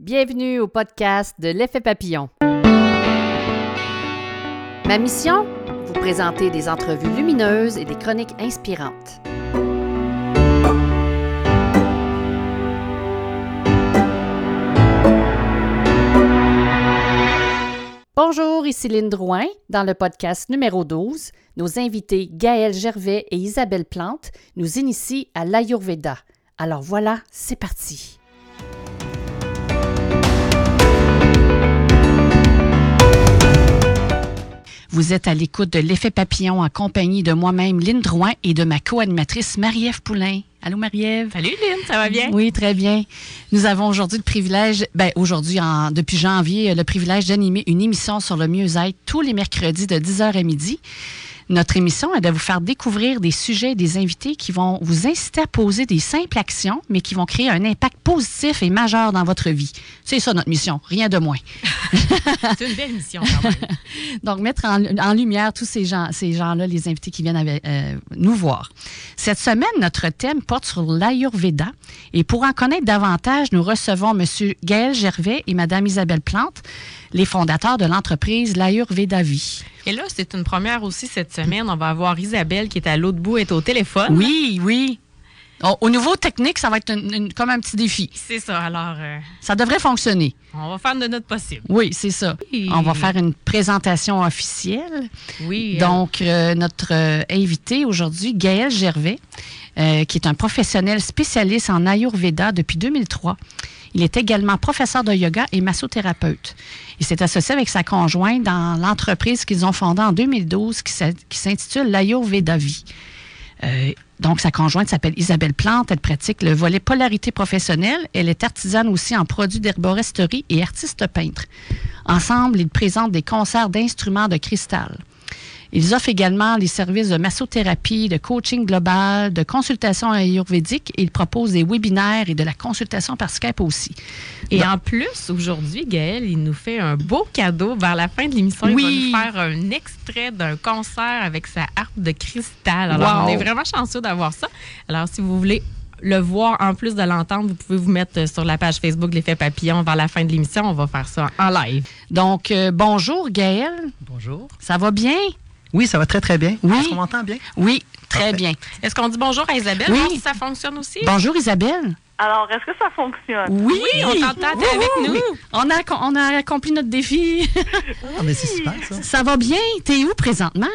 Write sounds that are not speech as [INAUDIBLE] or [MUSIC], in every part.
Bienvenue au podcast de l'effet papillon. Ma mission? Vous présenter des entrevues lumineuses et des chroniques inspirantes. Bonjour, ici Lynne Drouin. Dans le podcast numéro 12, nos invités Gaël Gervais et Isabelle Plante nous initient à l'Ayurveda. Alors voilà, c'est parti. Vous êtes à l'écoute de l'effet papillon en compagnie de moi-même, Lynne Drouin, et de ma co-animatrice Marie-Ève Poulain. Allô Marie-Ève? Salut Lynne, ça va bien? Oui, très bien. Nous avons aujourd'hui le privilège, ben aujourd'hui, depuis janvier, le privilège d'animer une émission sur le mieux-être tous les mercredis de 10h à midi. Notre émission est de vous faire découvrir des sujets et des invités qui vont vous inciter à poser des simples actions, mais qui vont créer un impact positif et majeur dans votre vie. C'est ça notre mission, rien de moins. [LAUGHS] C'est une belle mission quand même. [LAUGHS] Donc, mettre en, lumière tous ces gens, ces gens-là, les invités qui viennent avec, euh, nous voir. Cette semaine, notre thème porte sur l'Ayurveda. Et pour en connaître davantage, nous recevons M. Gaël Gervais et Mme Isabelle Plante les fondateurs de l'entreprise l'Ayurveda Vie. Et là, c'est une première aussi cette semaine. On va avoir Isabelle qui est à l'autre bout, est au téléphone. Oui, oui. au niveau technique, ça va être comme un petit défi. C'est ça, alors... Euh, ça devrait fonctionner. On va faire de notre possible. Oui, c'est ça. On va faire une présentation officielle. Oui. Euh, Donc, euh, notre invité aujourd'hui, Gaël Gervais, qui est un professionnel spécialiste en Ayurveda depuis 2003. Il est également professeur de yoga et massothérapeute. Il s'est associé avec sa conjointe dans l'entreprise qu'ils ont fondée en 2012 qui s'intitule l'Ayurveda Vie. Euh, donc, sa conjointe s'appelle Isabelle Plante. Elle pratique le volet polarité professionnelle. Elle est artisane aussi en produits d'herboristerie et artiste peintre. Ensemble, ils présentent des concerts d'instruments de cristal. Ils offrent également les services de massothérapie, de coaching global, de consultation ayurvédique et ils proposent des webinaires et de la consultation par Skype aussi. Et en plus, aujourd'hui, Gaël, il nous fait un beau cadeau vers la fin de l'émission. Il va nous faire un extrait d'un concert avec sa harpe de cristal. Alors, on est vraiment chanceux d'avoir ça. Alors, si vous voulez le voir en plus de l'entendre, vous pouvez vous mettre sur la page Facebook L'effet papillon vers la fin de l'émission. On va faire ça en live. Donc, euh, bonjour Gaël. Bonjour. Ça va bien? Oui, ça va très, très bien. Oui. Est-ce qu'on m'entend bien? Oui, très bien. Est-ce qu'on dit bonjour à Isabelle? Oui. si ça fonctionne aussi? Bonjour, Isabelle. Alors, est-ce que ça fonctionne? Oui, on t'entend avec nous. On a, on a accompli notre défi. ah, mais c'est super, ça. Ça va bien? T'es où présentement?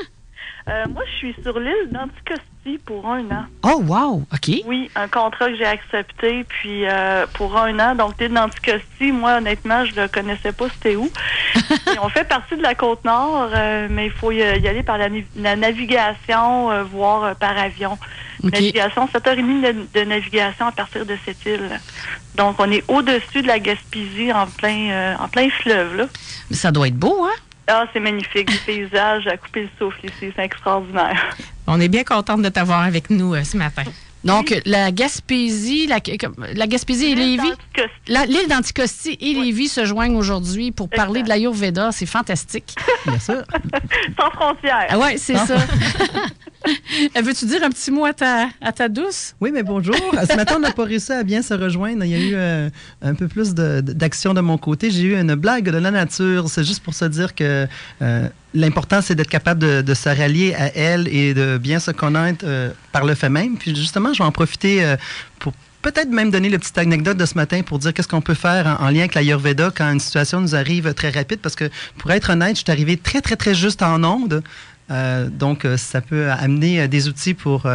Euh, moi, je suis sur l'île d'Anticosti pour un an. Oh, wow! OK. Oui, un contrat que j'ai accepté, puis euh, pour un an. Donc, l'île d'Anticosti, moi, honnêtement, je ne connaissais pas c'était où. [LAUGHS] on fait partie de la Côte-Nord, euh, mais il faut y, aller par la, navigation, voire par avion. Navigation, 7h30 de, de, navigation à partir de cette île. Donc, on est au-dessus de la Gaspésie, en plein, en plein fleuve, là. Mais ça doit être beau, hein? Ah, c'est magnifique. Le paysage à couper le souffle ici. C'est extraordinaire. On est bien contente de t'avoir avec nous euh, ce matin. Donc, la Gaspésie, la, la Gaspésie et Lévis, l'île d'Anticosti et Lévis se joignent aujourd'hui pour parler de l'Ayurveda. C'est fantastique. [LAUGHS] Bien sûr. Sans frontières. Ah ouais, c'est ça. [LAUGHS] Veux-tu dire un petit mot à ta, à ta douce? Oui, mais bonjour. Ce matin, on n'a pas réussi à bien se rejoindre. Il y a eu euh, un peu plus d'action de, mon côté. J'ai eu une blague de la nature. C'est juste pour se dire que euh, l'important, c'est d'être capable de, se rallier à elle et de bien se connaître euh, par le fait même. Puis justement, je vais en profiter pour peut-être même donner la petite anecdote de ce matin pour dire qu'est-ce qu'on peut faire en, lien avec l'Ayurveda quand une situation nous arrive très rapide. Parce que, pour être honnête, je suis arrivé très, très, très juste en onde. Euh, donc, euh, ça peut amener euh, des outils pour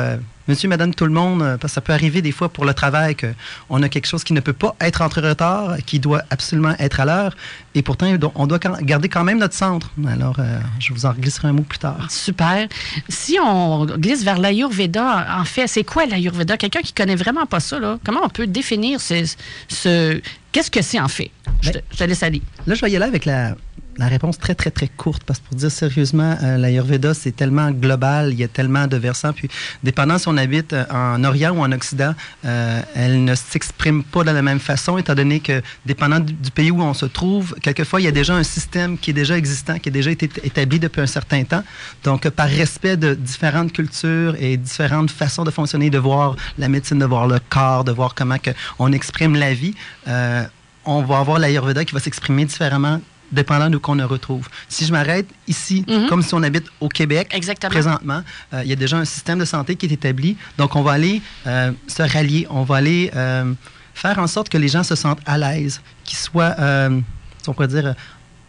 monsieur, madame, tout le monde, parce que ça peut arriver des fois pour le travail qu'on a quelque chose qui ne peut pas être entre retard, qui doit absolument être à l'heure, et pourtant, on doit garder quand même notre centre. Alors, je vous en glisserai un mot plus tard. Super. Si on glisse vers l'Ayurveda, en fait, c'est quoi l'Ayurveda? Quelqu'un qui connaît vraiment pas ça, là, comment on peut définir ce... ce... Qu'est-ce que c'est en fait? je, ben, te, laisse aller. Là, je vais y aller avec la, la réponse très, très, très courte, parce que pour dire sérieusement, euh, l'Ayurveda, c'est tellement global, il y a tellement de versants. Puis, dépendant si on habite euh, en Orient ou en Occident, euh, elle ne s'exprime pas de la même façon, étant donné que, dépendant du, pays où on se trouve, quelquefois, il y a déjà un système qui est déjà existant, qui a déjà été établi depuis un certain temps. Donc, par respect de différentes cultures et différentes façons de fonctionner, de voir la médecine, de voir le corps, de voir comment que on exprime la vie, on va avoir l'Ayurveda qui va s'exprimer différemment dépendant de où qu'on le retrouve. Si je m'arrête ici, Mhm. comme si on habite au Québec, Exactement. présentement, euh, il y a déjà un système de santé qui est établi. Donc, on va aller euh, se rallier, on va aller euh, faire en sorte que les gens se sentent à l'aise, qu'ils soient, si on pourrait dire,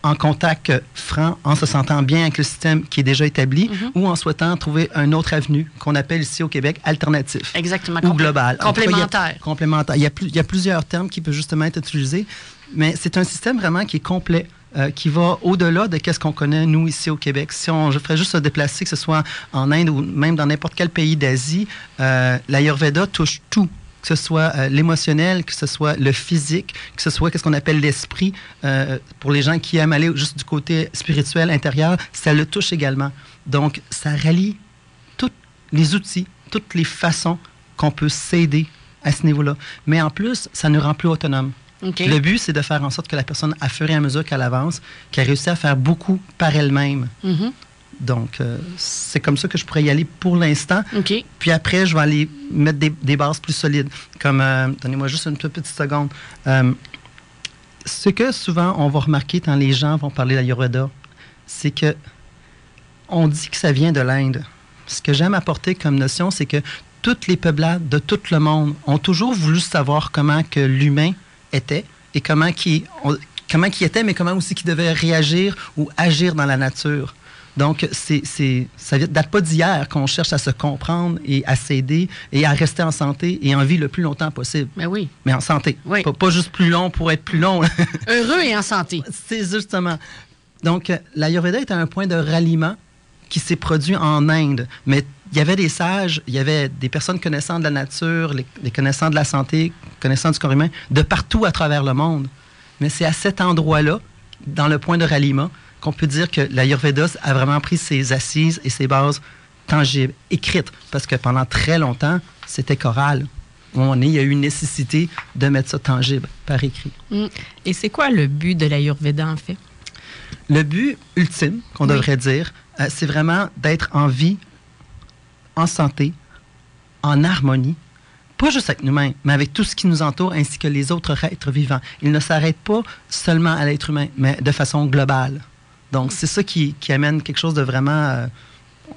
en contact franc, en se sentant bien avec le système qui est déjà établi, Mhm. ou en souhaitant trouver un autre avenue qu'on appelle ici au Québec alternatif Exactement. ou global. Cas, il a- Complémentaire. complémentaire. Il y, a plus- il y a plusieurs termes qui peuvent justement être utilisés, mais c'est un système vraiment qui est complet. Euh, qui va au-delà de ce qu'on connaît, nous, ici au Québec. Si on je ferais juste se déplacer, que ce soit en Inde ou même dans n'importe quel pays d'Asie, euh, l'Ayurveda touche tout, que ce soit euh, l'émotionnel, que ce soit le physique, que ce soit ce qu'on appelle l'esprit. Euh, pour les gens qui aiment aller juste du côté spirituel, intérieur, ça le touche également. Donc, ça rallie tous les outils, toutes les façons qu'on peut s'aider à ce niveau-là. Mais en plus, ça nous rend plus autonomes. Le but, c'est de faire en sorte que la personne, à fur et à mesure qu'elle avance, qu'elle réussit à faire beaucoup par elle-même. Mhm. Donc, euh, c'est comme ça que je pourrais y aller pour l'instant. Puis après, je vais aller mettre des, des bases plus solides. Comme, euh, donnez-moi juste une toute petite seconde. Euh, ce que souvent on va remarquer quand les gens vont parler d'Ayurveda, c'est que on dit que ça vient de l'Inde. Ce que j'aime apporter comme notion, c'est que toutes les peuplades de tout le monde ont toujours voulu savoir comment que l'humain était et comment qui comment qui était, mais comment aussi qu'il devait réagir ou agir dans la nature. Donc, c'est, c'est, ça ne date pas d'hier qu'on cherche à se comprendre et à s'aider et à rester en santé et en vie le plus longtemps possible. Ben oui. Mais en santé. Oui. Pas, pas juste plus long pour être plus long. Heureux et en santé. [LAUGHS] c'est justement. Donc, euh, l'Ayurveda est un point de ralliement qui s'est produit en Inde. Mais il y avait des sages, il y avait des personnes connaissant de la nature, les, les connaissants de la santé, connaissant du corps humain, de partout à travers le monde. Mais c'est à cet endroit-là, dans le point de ralliement, qu'on peut dire que l'Ayurveda a vraiment pris ses assises et ses bases tangibles, écrites. Parce que pendant très longtemps, c'était choral. On est, il y a eu une nécessité de mettre ça tangible par écrit. Et c'est quoi le but de l'Ayurveda, en fait? Le but ultime, qu'on Oui. devrait dire, euh, c'est vraiment d'être en vie, en santé, en harmonie, pas juste avec nous-mêmes, mais avec tout ce qui nous entoure ainsi que les autres êtres vivants. Il ne s'arrête pas seulement à l'être humain, mais de façon globale. Donc, c'est ça qui, amène quelque chose de vraiment, euh,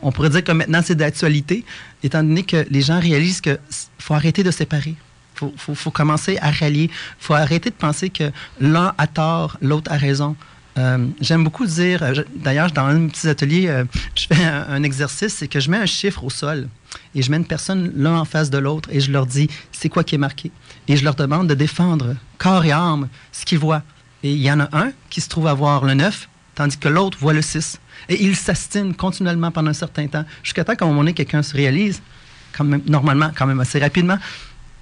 on pourrait dire que maintenant c'est d'actualité, étant donné que les gens réalisent qu'il faut arrêter de séparer. Il faut, faut- faut commencer à rallier. Il faut arrêter de penser que l'un a tort, l'autre a raison. Euh, J'aime beaucoup dire, euh, d'ailleurs, dans un petits ateliers, euh, je fais un, un exercice, c'est que je mets un chiffre au sol et je mets une personne l'un en face de l'autre et je leur dis c'est quoi qui est marqué? Et je leur demande de défendre corps et âme ce qu'ils voient. Et il y en a un qui se trouve avoir le 9, tandis que l'autre voit le 6. Et ils s'astinent continuellement pendant un certain temps, jusqu'à temps qu'à un moment donné, quelqu'un se réalise, quand même, normalement, quand même assez rapidement,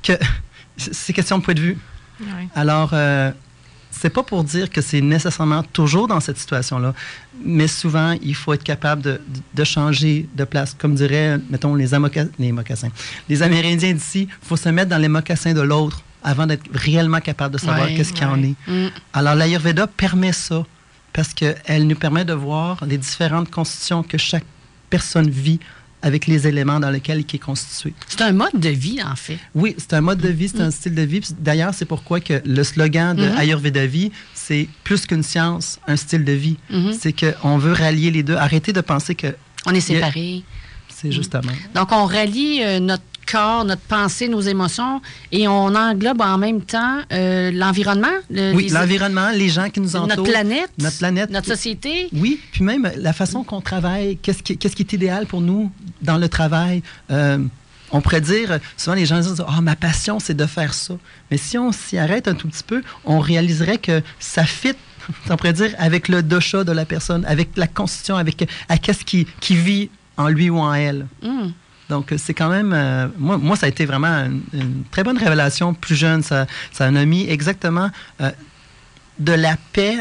que [LAUGHS] c'est question de point de vue. Alors, c'est pas pour dire que c'est nécessairement toujours dans cette situation-là, mais souvent, il faut être capable de, de changer de place. Comme diraient, mettons, les, les mocassins. Les Amérindiens d'ici, il faut se mettre dans les mocassins de l'autre avant d'être réellement capable de savoir Ouais, qu'est-ce qu'il y en ouais. est. Mm. Alors, l'Ayurveda permet ça parce qu'elle nous permet de voir les différentes constitutions que chaque personne vit avec les éléments dans lesquels il est constitué. C'est un mode de vie, en fait. Oui, c'est un mode de vie, c'est un style de vie. D'ailleurs, c'est pourquoi que le slogan de Mhm. Ayurveda Vie, c'est plus qu'une science, un style de vie. Mhm. C'est qu'on veut rallier les deux. Arrêtez de penser que On est séparés. c'est justement. Donc, on rallie euh, notre corps, notre pensée, nos émotions, et on englobe en même temps euh, l'environnement, le- Oui, l'environnement, les gens qui nous entourent. notre planète, Notre planète. notre société. Oui, puis même la façon qu'on travaille, qu'est-ce qui, qu'est-ce qui est idéal pour nous dans le travail. Euh, on pourrait dire, souvent les gens disent, ah, ma passion, c'est de faire ça. Mais si on s'y arrête un tout petit peu, on réaliserait que ça fit, [LAUGHS] on pourrait dire, avec le dosha de la personne, avec la constitution, avec à qu'est-ce qui, qui vit en lui ou en elle. Hum. Donc, euh, c'est quand même. euh, moi, moi, ça a été vraiment une, une très bonne révélation plus jeune. Ça, ça m'a mis exactement euh, de la paix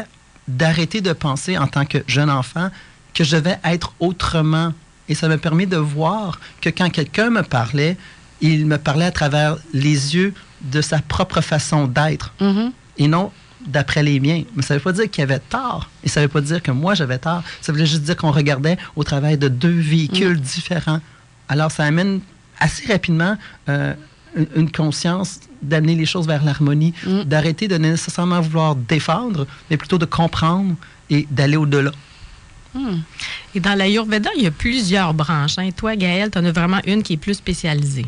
d'arrêter de penser en tant que jeune enfant que je vais être autrement. Et ça m'a permis de voir que quand quelqu'un me parlait, il me parlait à travers les yeux de sa propre façon d'être Mhm. et non d'après les miens. Mais ça ne veut pas dire qu'il y avait tort. Et ça ne veut pas dire que moi, j'avais tort. Ça voulait juste dire qu'on regardait au travers de deux véhicules différents. Alors, ça amène assez rapidement euh, une, conscience d'amener les choses vers l'harmonie, mm. d'arrêter de nécessairement vouloir défendre, mais plutôt de comprendre et d'aller au-delà. Hmm. Et dans l'Ayurveda, il y a plusieurs branches. Hein. Et toi, Gaëlle, tu en as vraiment une qui est plus spécialisée.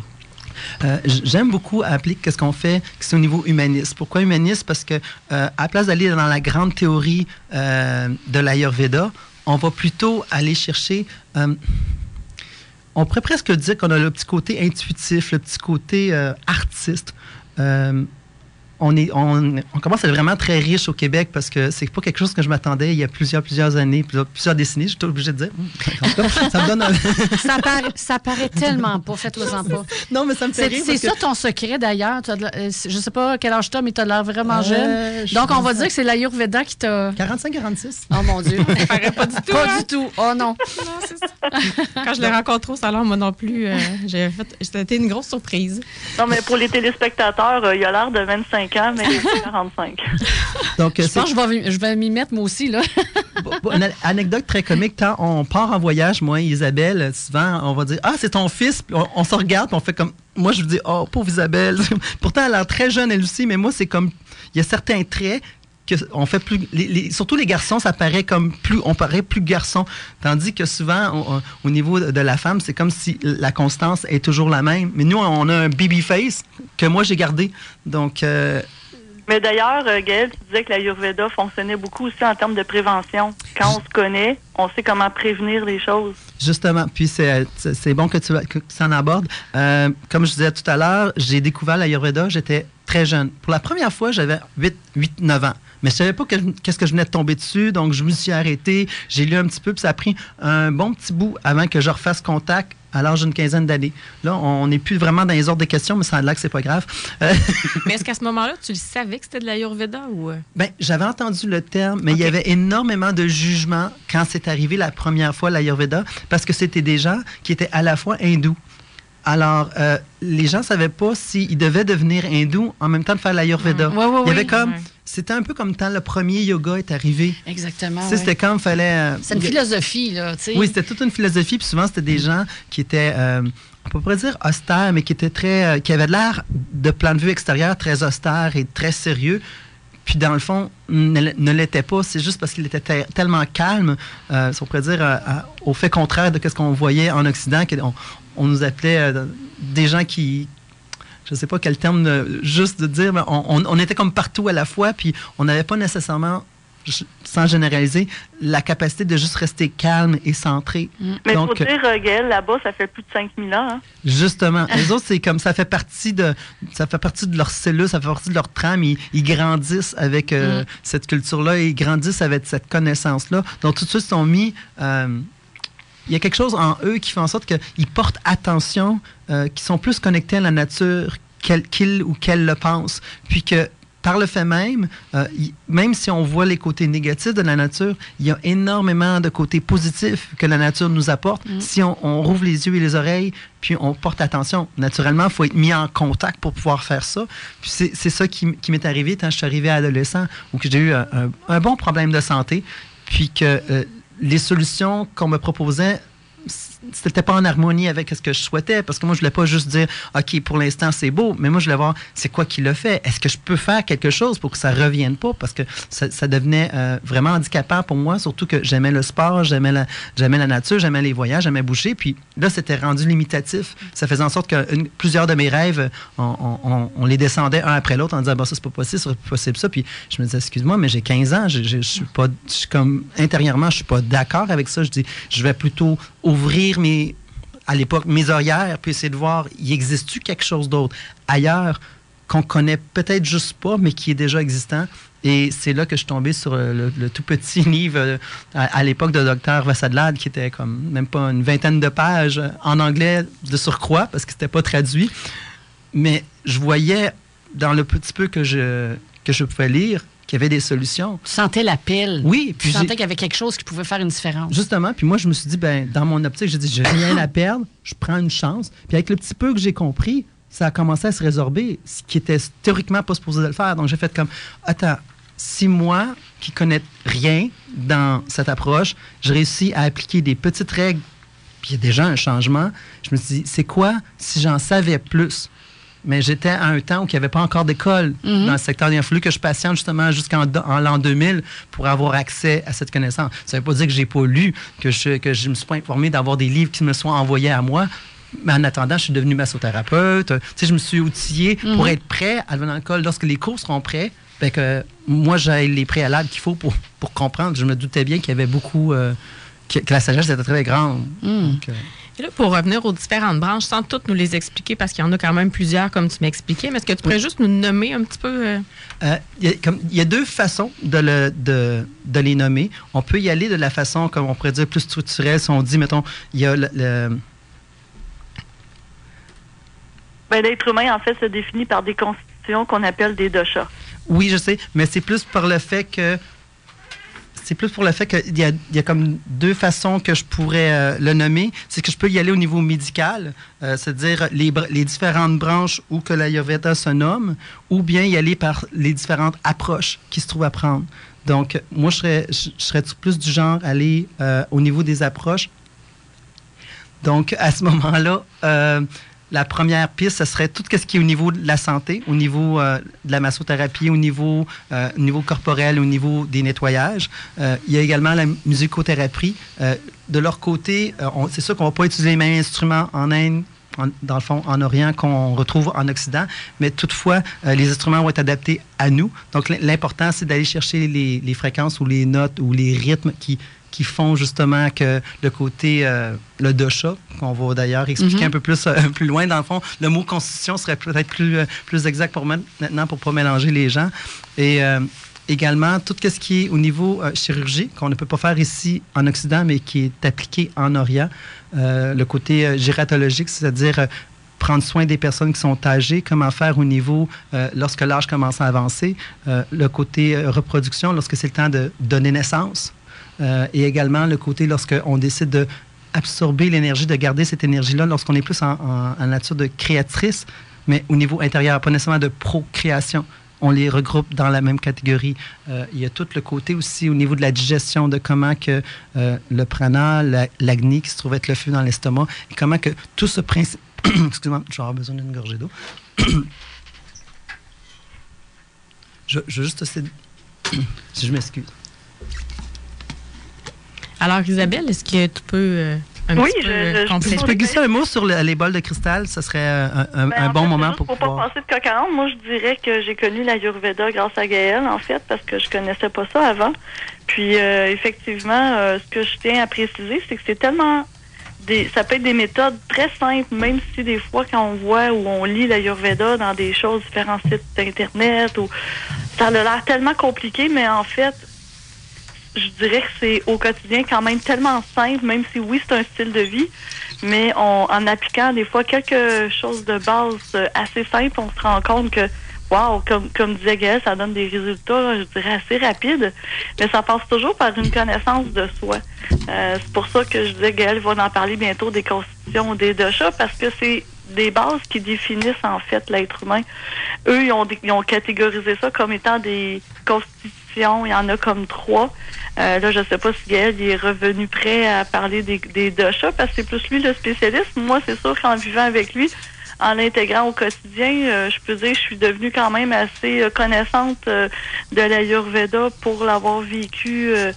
Euh, j'aime beaucoup appliquer ce qu'on fait, c'est au niveau humaniste. Pourquoi humaniste? Parce que euh, à place d'aller dans la grande théorie euh, de l'Ayurveda, on va plutôt aller chercher on pourrait presque dire qu'on a le petit côté intuitif, le petit côté artiste on, est, on, commence à être vraiment très riche au Québec parce que c'est pas quelque chose que je m'attendais il y a plusieurs, plusieurs années, plusieurs, plusieurs décennies, je suis obligé de dire. ça me donne un... [LAUGHS] ça, paraît, ça paraît tellement pas, faites-le-en pas. Non, mais ça me fait rire. C'est ça ton secret d'ailleurs. Euh, je sais pas quel âge tu as, mais tu as l'air vraiment euh, jeune. Donc, on va dire que c'est l'Ayurveda qui t'a. 45-46. Oh mon Dieu. [LAUGHS] ça paraît pas du tout. Pas hein? du tout. Oh non. non ça. Quand je l'ai rencontré au salon, moi non plus, euh, j'ai fait. C'était une grosse surprise. Non, mais pour les téléspectateurs, il a l'air de 25 ans, mais 45. [LAUGHS] Donc, je pense que je vais, m'y mettre moi aussi. Là. [LAUGHS] Une anecdote très comique. Quand on part en voyage, moi et Isabelle, souvent, on va dire Ah, c'est ton fils. on, se regarde, on fait comme. Moi, je vous dis Oh, pauvre Isabelle. [LAUGHS] Pourtant, elle a l'air très jeune, elle aussi, mais moi, c'est comme. Il y a certains traits que on fait plus surtout les garçons ça paraît comme plus on paraît plus garçon tandis que souvent au niveau de la femme c'est comme si la constance est toujours la même mais nous on a un baby face que moi j'ai gardé donc euh, mais d'ailleurs, euh, Gaël, tu disais que la Yurveda fonctionnait beaucoup aussi en termes de prévention. Quand on se connaît, on sait comment prévenir les choses. Justement, puis c'est bon que tu, que en abordes. Euh, comme je disais tout à l'heure, j'ai découvert la Yurveda, j'étais très jeune. Pour la première fois, j'avais 8-9 ans. Mais je savais pas qu'est-ce que je venais de tomber dessus, donc je me suis arrêté, j'ai lu un petit peu, puis ça a pris un bon petit bout avant que je refasse contact à l'âge d'une quinzaine d'années. Là, on n'est plus vraiment dans les ordres des questions, mais ça là que c'est pas grave. [LAUGHS] mais est-ce qu'à ce, moment-là, tu le savais que c'était de l'Ayurveda ou... Euh? Ben, j'avais entendu le terme, mais il y avait énormément de jugements quand c'est arrivé la première fois l'Ayurveda, parce que c'était des gens qui étaient à la fois hindous. Alors, euh, les gens ne savaient pas s'ils devaient devenir hindous en même temps de faire l'Ayurveda. Mmh. il y avait comme c'était un peu comme quand le premier yoga est arrivé. Exactement. C'était comme fallait. Euh, c'est une philosophie, là. Oui, c'était toute une philosophie. Puis souvent, c'était des gens qui étaient, euh, on peut pas dire austères, mais qui étaient très. Euh, qui avaient l'air, de plan de vue extérieur, très austères et très sérieux. Puis dans le fond, ne, ne l'était pas. C'est juste parce qu'il était tellement calme, si on pourrait dire, au fait contraire de ce qu'on voyait en Occident, qu'on on nous appelait des gens qui, je ne sais pas quel terme juste de dire, mais on, était comme partout à la fois, puis on n'avait pas nécessairement sans généraliser, la capacité de juste rester calme et centré. Mm. Mais il faut dire, euh, Gaël, là-bas, ça fait plus de 5000 ans. Hein? Justement. [LAUGHS] Les autres, c'est comme ça fait partie de ça fait partie de leur cellule, ça fait partie de leur trame. Ils, grandissent avec euh, mm. cette culture-là, ils grandissent avec cette connaissance-là. Donc, tout de suite, ils sont mis... Euh, il y a quelque chose en eux qui fait en sorte qu'ils portent attention, euh, qu'ils sont plus connectés à la nature qu'ils ou qu'elle le pensent. Puis que par le fait même, euh, même si on voit les côtés négatifs de la nature, il y a énormément de côtés positifs que la nature nous apporte mm. si on, rouvre les yeux et les oreilles, puis on porte attention. Naturellement, il faut être mis en contact pour pouvoir faire ça. Puis c'est ça qui, m'est arrivé quand je suis arrivé à adolescent, où j'ai eu un, bon problème de santé, puis que euh, les solutions qu'on me proposait c'était pas en harmonie avec ce que je souhaitais parce que moi je voulais pas juste dire ok pour l'instant c'est beau mais moi je voulais voir c'est quoi qui le fait? Est-ce que je peux faire quelque chose pour que ça revienne pas? Parce que ça, devenait euh, vraiment handicapant pour moi surtout que j'aimais le sport j'aimais la j'aimais la nature j'aimais les voyages j'aimais boucher puis là c'était rendu limitatif. Ça faisait en sorte que plusieurs de mes rêves on, les descendait un après l'autre en disant bah ça c'est pas possible c'est pas possible ça. Puis je me disais excuse-moi mais j'ai 15 ans je, je, suis pas comme intérieurement je suis pas d'accord avec ça. Je dis je vais plutôt ouvrir mes, à l'époque, mes horaires, puis essayer de voir, y existe-tu quelque chose d'autre ailleurs qu'on connaît peut-être juste pas, mais qui est déjà existant? Et c'est là que je suis tombé sur euh, le, tout petit [LAUGHS] livre euh, à, l'époque de Dr. Vassadlad, qui était comme même pas une vingtaine de pages en anglais de surcroît, parce que c'était pas traduit. Mais je voyais dans le petit peu que je, que je pouvais lire, qu'il y avait des solutions. Tu sentais l'appel. Oui. Puis tu sentais qu'il y avait quelque chose qui pouvait faire une différence. Justement. Puis moi, je me suis dit, ben, dans mon optique, j'ai dit, j'ai rien [COUGHS] à perdre, je prends une chance. Puis avec le petit peu que j'ai compris, ça a commencé à se résorber, ce qui était théoriquement pas supposé de le faire. Donc j'ai fait comme, attends, si moi, qui connais rien dans cette approche, je réussis à appliquer des petites règles, puis il y a déjà un changement, je me suis dit, c'est quoi si j'en savais plus? Mais j'étais à un temps où il n'y avait pas encore d'école Mhm. dans le secteur. Il a fallu que je patiente justement jusqu'en en l'an 2000 pour avoir accès à cette connaissance. Ça ne veut pas dire que j'ai pas lu, que je que je me suis pas informé d'avoir des livres qui me soient envoyés à moi. Mais en attendant, je suis devenu massothérapeute. Tu sais, je me suis outillé pour Mhm. être prêt à devenir l'école. Lorsque les cours seront prêts, ben que moi, j'ai les préalables qu'il faut pour, pour comprendre. Je me doutais bien qu'il y avait beaucoup... euh, que, que la sagesse était très grande. Mm. Donc, euh, Et là, pour revenir aux différentes branches, sans toutes nous les expliquer, parce qu'il y en a quand même plusieurs, comme tu m'as expliqué, mais est-ce que tu pourrais juste nous nommer un petit peu? euh, Euh, Il y, a comme- il y a deux façons de, le- de, de les nommer. On peut y aller de la façon, comme on pourrait dire, plus structurelle. Si on dit, mettons, il y a le, le- Ben, l'être humain, en fait, se définit par des constitutions qu'on appelle des doshas. Oui, je sais, mais c'est plus par le fait que. C'est plus pour le fait qu'il y a, y a comme deux façons que je pourrais euh, le nommer. C'est que je peux y aller au niveau médical, euh, c'est-à-dire les, différentes branches où que l'Ayurveda se nomme, ou bien y aller par les différentes approches qui se trouvent à prendre. Donc, moi, je serais, je, serais plus du genre aller euh, au niveau des approches. Donc, à ce moment-là, la première piste, ce serait tout ce qui est au niveau de la santé, au niveau euh, de la massothérapie, au niveau, euh, au niveau corporel, au niveau des nettoyages. Euh, il y a également la musicothérapie. De leur côté, c'est sûr qu'on ne va pas utiliser les mêmes instruments en Inde, dans le fond, en Orient, qu'on retrouve en Occident, mais toutefois, les instruments vont être adaptés à nous. Donc, l'important, c'est d'aller chercher les fréquences ou les notes ou les rythmes qui, qui font justement que le côté, euh, le dosha, qu'on va d'ailleurs expliquer Mhm. un peu plus, euh, [LAUGHS] plus loin, dans le fond, le mot constitution serait peut-être plus, euh, plus exact pour maintenant pour ne pas mélanger les gens. Et euh, également, tout ce qui est au niveau chirurgie, qu'on ne peut pas faire ici en Occident, mais qui est appliqué en Orient, le côté gératologique, c'est-à-dire prendre soin des personnes qui sont âgées, comment faire au niveau, euh, lorsque l'âge commence à avancer, euh, le côté reproduction, lorsque c'est le temps de donner naissance, euh, et également le côté lorsqu'on décide de absorber l'énergie, de garder cette énergie-là lorsqu'on est plus en, nature de créatrice, mais au niveau intérieur, pas nécessairement de procréation. On les regroupe dans la même catégorie. Euh, il y a tout le côté aussi au niveau de la digestion, de comment que euh, le prana, la- l'agni qui se trouve être le feu dans l'estomac, et comment que tout ce principe... [COUGHS] Vais avoir besoin d'une gorgée d'eau. [COUGHS] je, je juste [COUGHS] si je m'excuse. Alors, Isabelle, est-ce que tu peux euh, un Oui, petit je- peu euh, je- je- compléter? Tu peux glisser un mot sur le- les bols de cristal, ça serait un, un- Ben, un bon fait, moment juste pour pour pouvoir... pas passer de coq à moi, je dirais que j'ai connu l'Ayurveda grâce à Gaëlle, en fait, parce que je connaissais pas ça avant. Puis, euh, effectivement, euh, ce que je tiens à préciser, c'est que c'est tellement... Des, ça peut être des méthodes très simples, même si des fois, quand on voit ou on lit l'Ayurveda dans des choses, différents sites Internet, ou ça a l'air tellement compliqué, mais en fait, je dirais que c'est au quotidien quand même tellement simple, même si oui, c'est un style de vie, mais on, en appliquant des fois quelque chose de base euh, assez simple, on se rend compte que, wow, comme, comme disait Gaël, ça donne des résultats, je dirais, assez rapides, mais ça passe toujours par une connaissance de soi. Euh, c'est pour ça que je disais, Gaël va en parler bientôt des constitutions des doshas, parce que c'est des bases qui définissent en fait l'être humain. Eux, ils ont, ils ont catégorisé ça comme étant des constitutions. Il y en a comme trois. Euh, là, je sais pas si Gaël est revenu prêt à parler des, des parce que c'est plus lui le spécialiste. Moi, c'est sûr qu'en vivant avec lui, en l'intégrant au quotidien, euh, je peux dire que je suis devenue quand même assez euh, connaissante euh, de l'Ayurveda pour l'avoir vécu euh,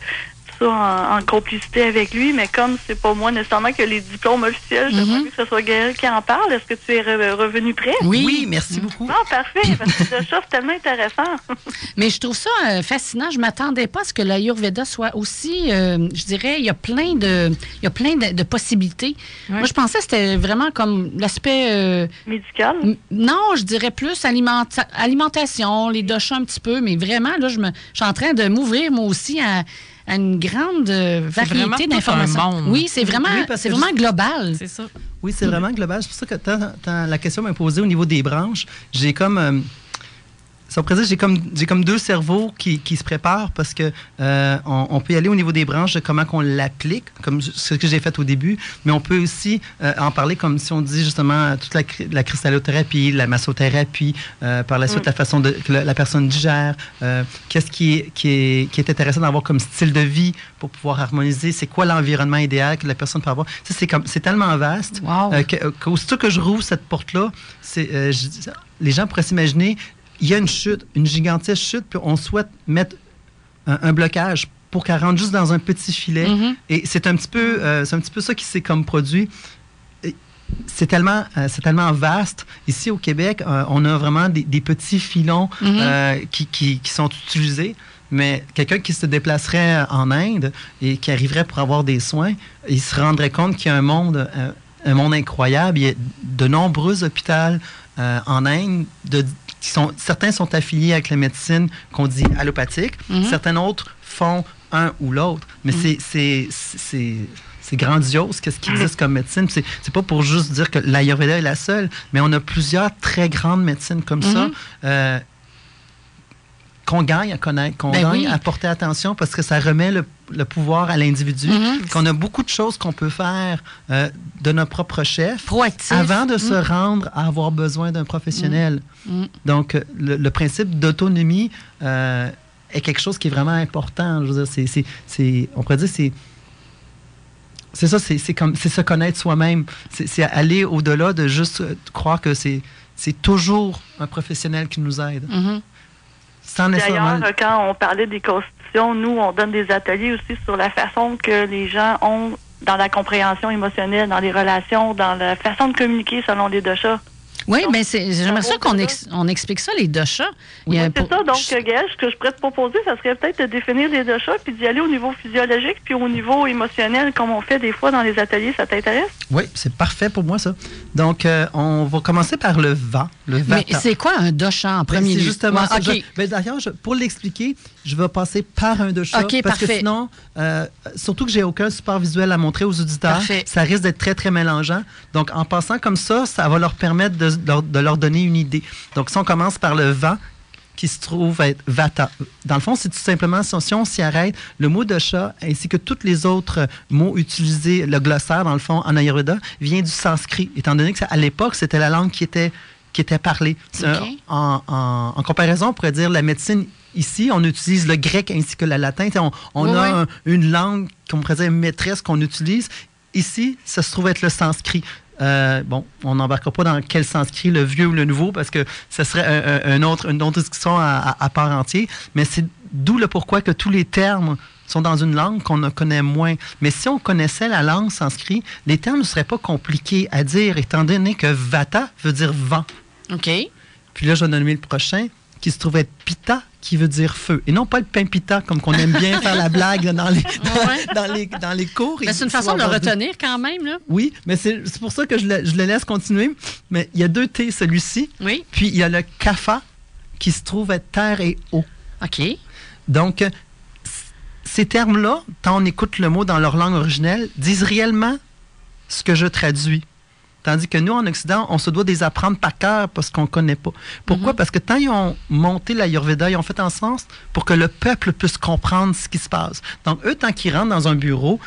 ça en, en complicité avec lui, mais comme c'est pas moi nécessairement que les diplômes officiels, j'aimerais Mhm. mieux que ce soit Gaël qui en parle. Est-ce que tu es re- revenu prêt? Oui. merci beaucoup. Non, parfait, parce que c'est tellement intéressant. [LAUGHS] Mais je trouve ça euh, fascinant. Je m'attendais pas à ce que l'Ayurveda soit aussi, euh, je dirais, il y a plein de, il y a plein de, de possibilités. Moi, je pensais que c'était vraiment comme l'aspect, euh, Médical? non, je dirais plus alimenta- alimentation, les doshas un petit peu, mais vraiment, là, je, me, je suis en train de m'ouvrir moi aussi à, à une grande euh, variété d'informations. Oui, c'est vraiment, Oui, parce c'est vraiment global. C'est ça. Oui, c'est vraiment global. C'est pour ça que tant- tant la question m'a posée au niveau des branches, j'ai comme. euh, j'ai comme, j'ai comme deux cerveaux qui, qui se préparent parce que euh, on, peut y aller au niveau des branches de comment qu'on l'applique, comme ce que j'ai fait au début, mais on peut aussi euh, en parler comme si on dit justement toute la, la cristallothérapie, la massothérapie, euh, par la suite la façon de, que la, personne digère, qu'est-ce qui est, qui, est, qui est intéressant d'avoir comme style de vie pour pouvoir harmoniser, c'est quoi l'environnement idéal que la personne peut avoir. C'est, comme, c'est tellement vaste wow. qu'aussitôt que je rouvre cette porte-là, c'est, les gens pourraient s'imaginer il y a une chute, une gigantesque chute, puis on souhaite mettre un, blocage pour qu'elle rentre juste dans un petit filet. Mm-hmm. Et c'est un petit peu, euh, c'est un petit peu ça qui s'est comme produit. C'est tellement, euh, c'est tellement vaste. Ici au Québec, euh, on a vraiment des, petits filons mm-hmm. qui, qui, qui, sont utilisés. Mais quelqu'un qui se déplacerait en Inde et qui arriverait pour avoir des soins, il se rendrait compte qu'il y a un monde, un monde incroyable. Il y a de nombreux hôpitaux en Inde de certains sont affiliés avec la médecine qu'on dit allopathique, mhm. certains autres font un ou l'autre. Mais mhm. c'est c'est grandiose qu'est-ce qui existe comme médecine. C'est pas pour juste dire que l'Ayurveda est la seule, mais on a plusieurs très grandes médecines comme ça. Mhm. Euh, qu'on gagne à connaître, qu'on ben gagne à porter attention parce que ça remet le, pouvoir à l'individu, mm-hmm. qu'on a beaucoup de choses qu'on peut faire euh, de notre propre chef avant de se mm. rendre à avoir besoin d'un professionnel. Mm. Mm. Donc, euh, le, principe d'autonomie euh, est quelque chose qui est vraiment important. Je veux dire, c'est, on pourrait dire, c'est c'est ça, c'est comme c'est se connaître soi-même. C'est aller au-delà de juste croire que c'est toujours un professionnel qui nous aide. Mm-hmm. D'ailleurs, quand on parlait des constitutions, nous, on donne des ateliers aussi sur la façon que les gens ont dans la compréhension émotionnelle, dans les relations, dans la façon de communiquer selon les deux chats. Oui, mais j'aimerais ça qu'on on explique ça, les doshas. Oui, c'est ça. Donc, Gaël, ce que je pourrais te proposer, ça serait peut-être de définir les doshas puis d'y aller au niveau physiologique puis au niveau émotionnel, comme on fait des fois dans les ateliers. Ça t'intéresse? Oui, c'est parfait pour moi, ça. Donc, euh, on va commencer par le vent. Le mais c'est quoi un dosha en ben, premier lieu? justement ben, D'ailleurs, pour l'expliquer, je vais passer par un dosha. parce que sinon, euh, surtout que j'ai aucun support visuel à montrer aux auditeurs, ça risque d'être très, très mélangeant. Donc, en passant comme ça, ça va leur permettre de de leur donner une idée. Donc, si on commence par le vent, qui se trouve être vata. Dans le fond, c'est tout simplement, si on s'y arrête, le mot de chat ainsi que tous les autres mots utilisés, le glossaire, dans le fond, en Ayurveda, vient du sanskrit, étant donné que à l'époque, c'était la langue qui était, qui était parlée. en, comparaison, on pourrait dire la médecine Ici, on utilise le grec ainsi que le latin. On, a une langue qu'on pourrait dire maîtresse qu'on utilise. Ici, ça se trouve être le sanskrit. Euh, bon, on n'embarquera pas dans quel sanskrit, le vieux ou le nouveau, parce que ce serait un, autre, une autre discussion à, part entière. Mais c'est d'où le pourquoi que tous les termes sont dans une langue qu'on connaît moins. Mais si on connaissait la langue sanskrit, les termes ne seraient pas compliqués à dire, étant donné que vata veut dire vent. OK. Puis là, je vais nommer le prochain, qui se trouve être pita, qui veut dire feu. Et non pas le pain pita, comme qu'on aime bien faire la blague dans, les, [LAUGHS] [LAUGHS] dans, les, dans les cours. c'est une façon de le retenir quand même. Là. Oui, mais c'est pour ça que je le, je le, laisse continuer. Mais il y a deux T, celui-ci. Oui. Puis il y a le kafa, qui se trouve être terre et eau. OK. Donc, ces termes-là, quand on écoute le mot dans leur langue originelle, disent réellement ce que je traduis. Tandis que nous, en Occident, on se doit des apprendre par cœur parce qu'on ne connaît pas. Pourquoi? Mhm. Parce que tant ils ont monté l'Ayurveda, ils ont fait en sens pour que le peuple puisse comprendre ce qui se passe. Donc, eux, tant qu'ils rentrent dans un bureau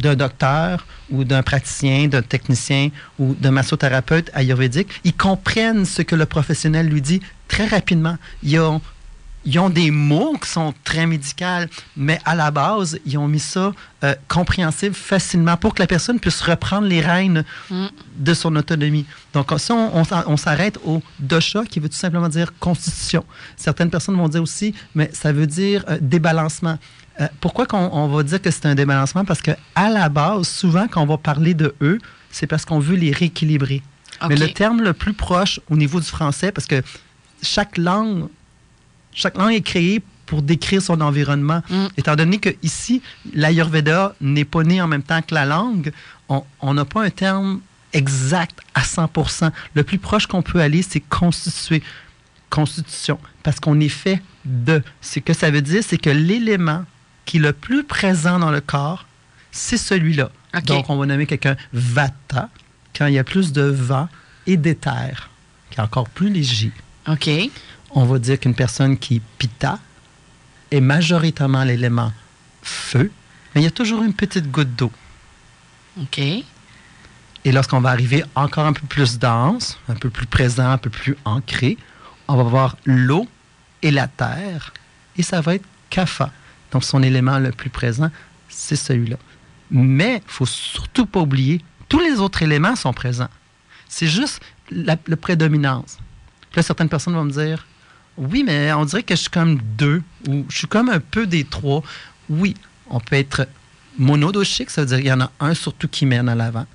d'un docteur ou d'un praticien, d'un technicien ou d'un massothérapeute ayurvédique, ils comprennent ce que le professionnel lui dit très rapidement. Ils ont ils ont des mots qui sont très médicaux, mais à la base, ils ont mis ça euh, compréhensible facilement pour que la personne puisse reprendre les rênes mm. de son autonomie. Donc, si on, s'arrête au dosha, qui veut tout simplement dire constitution. Certaines personnes vont dire aussi, mais ça veut dire euh, débalancement. Euh, pourquoi qu'on on va dire que c'est un débalancement? Parce que à la base, souvent, quand on va parler de eux, c'est parce qu'on veut les rééquilibrer. Mais le terme le plus proche au niveau du français, parce que chaque langue chaque langue est créée pour décrire son environnement. Mm. Étant donné que ici, l'Ayurveda n'est pas né en même temps que la langue, on n'a pas un terme exact à 100% Le plus proche qu'on peut aller, c'est constituer. Constitution. Parce qu'on est fait de. Ce que ça veut dire, c'est que l'élément qui est le plus présent dans le corps, c'est celui-là. Donc, on va nommer quelqu'un Vata, quand il y a plus de vent et d'éther, qui est encore plus léger. OK on va dire qu'une personne qui est pita est majoritairement l'élément feu, mais il y a toujours une petite goutte d'eau. OK. Et lorsqu'on va arriver encore un peu plus dense, un peu plus présent, un peu plus ancré, on va voir l'eau et la terre, et ça va être Kapha. Donc son élément le plus présent, c'est celui-là. Mais il faut surtout pas oublier, tous les autres éléments sont présents. C'est juste la, prédominance. là, certaines personnes vont me dire, oui, mais on dirait que je suis comme deux, ou je suis comme un peu des trois. Oui, on peut être monodoshique, ça veut dire qu'il y en a un surtout qui mène à l'avant.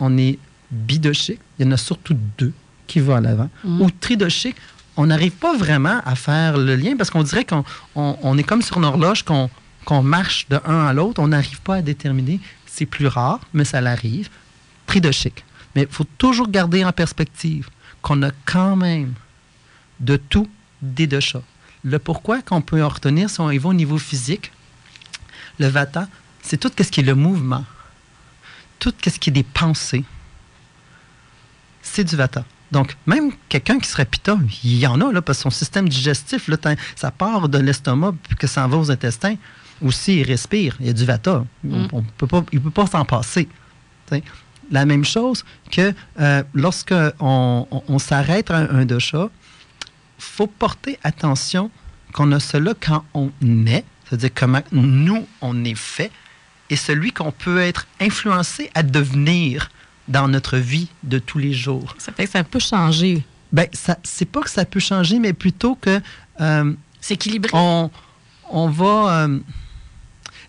On est bidoshique, il y en a surtout deux qui vont à l'avant. Mm. Ou tridoshique, on n'arrive pas vraiment à faire le lien parce qu'on dirait qu'on est comme sur une horloge, qu'on marche de un à l'autre, on n'arrive pas à déterminer. C'est plus rare, mais ça l'arrive. Tridoshique. Mais il faut toujours garder en perspective qu'on a quand même de tout des deux chats. Le pourquoi qu'on peut en retenir si on y va au niveau physique, le vata, c'est tout ce qui est le mouvement, tout ce qui est des pensées. C'est du vata. Donc, même quelqu'un qui serait pita, il y en a, là, parce que son système digestif, là, ça part de l'estomac puis que ça en va aux intestins. Aussi, il respire. Il y a du vata. Mm. On, peut pas, il ne peut pas s'en passer. La même chose que euh, lorsqu'on on, s'arrête à un, un chat, faut porter attention qu'on a cela quand on est, c'est-à-dire comment nous, on est fait, et celui qu'on peut être influencé à devenir dans notre vie de tous les jours. Ça fait que ça peut changer. Ben, ça, c'est pas que ça peut changer, mais plutôt que... Euh, c'est équilibré. On, on va... Euh,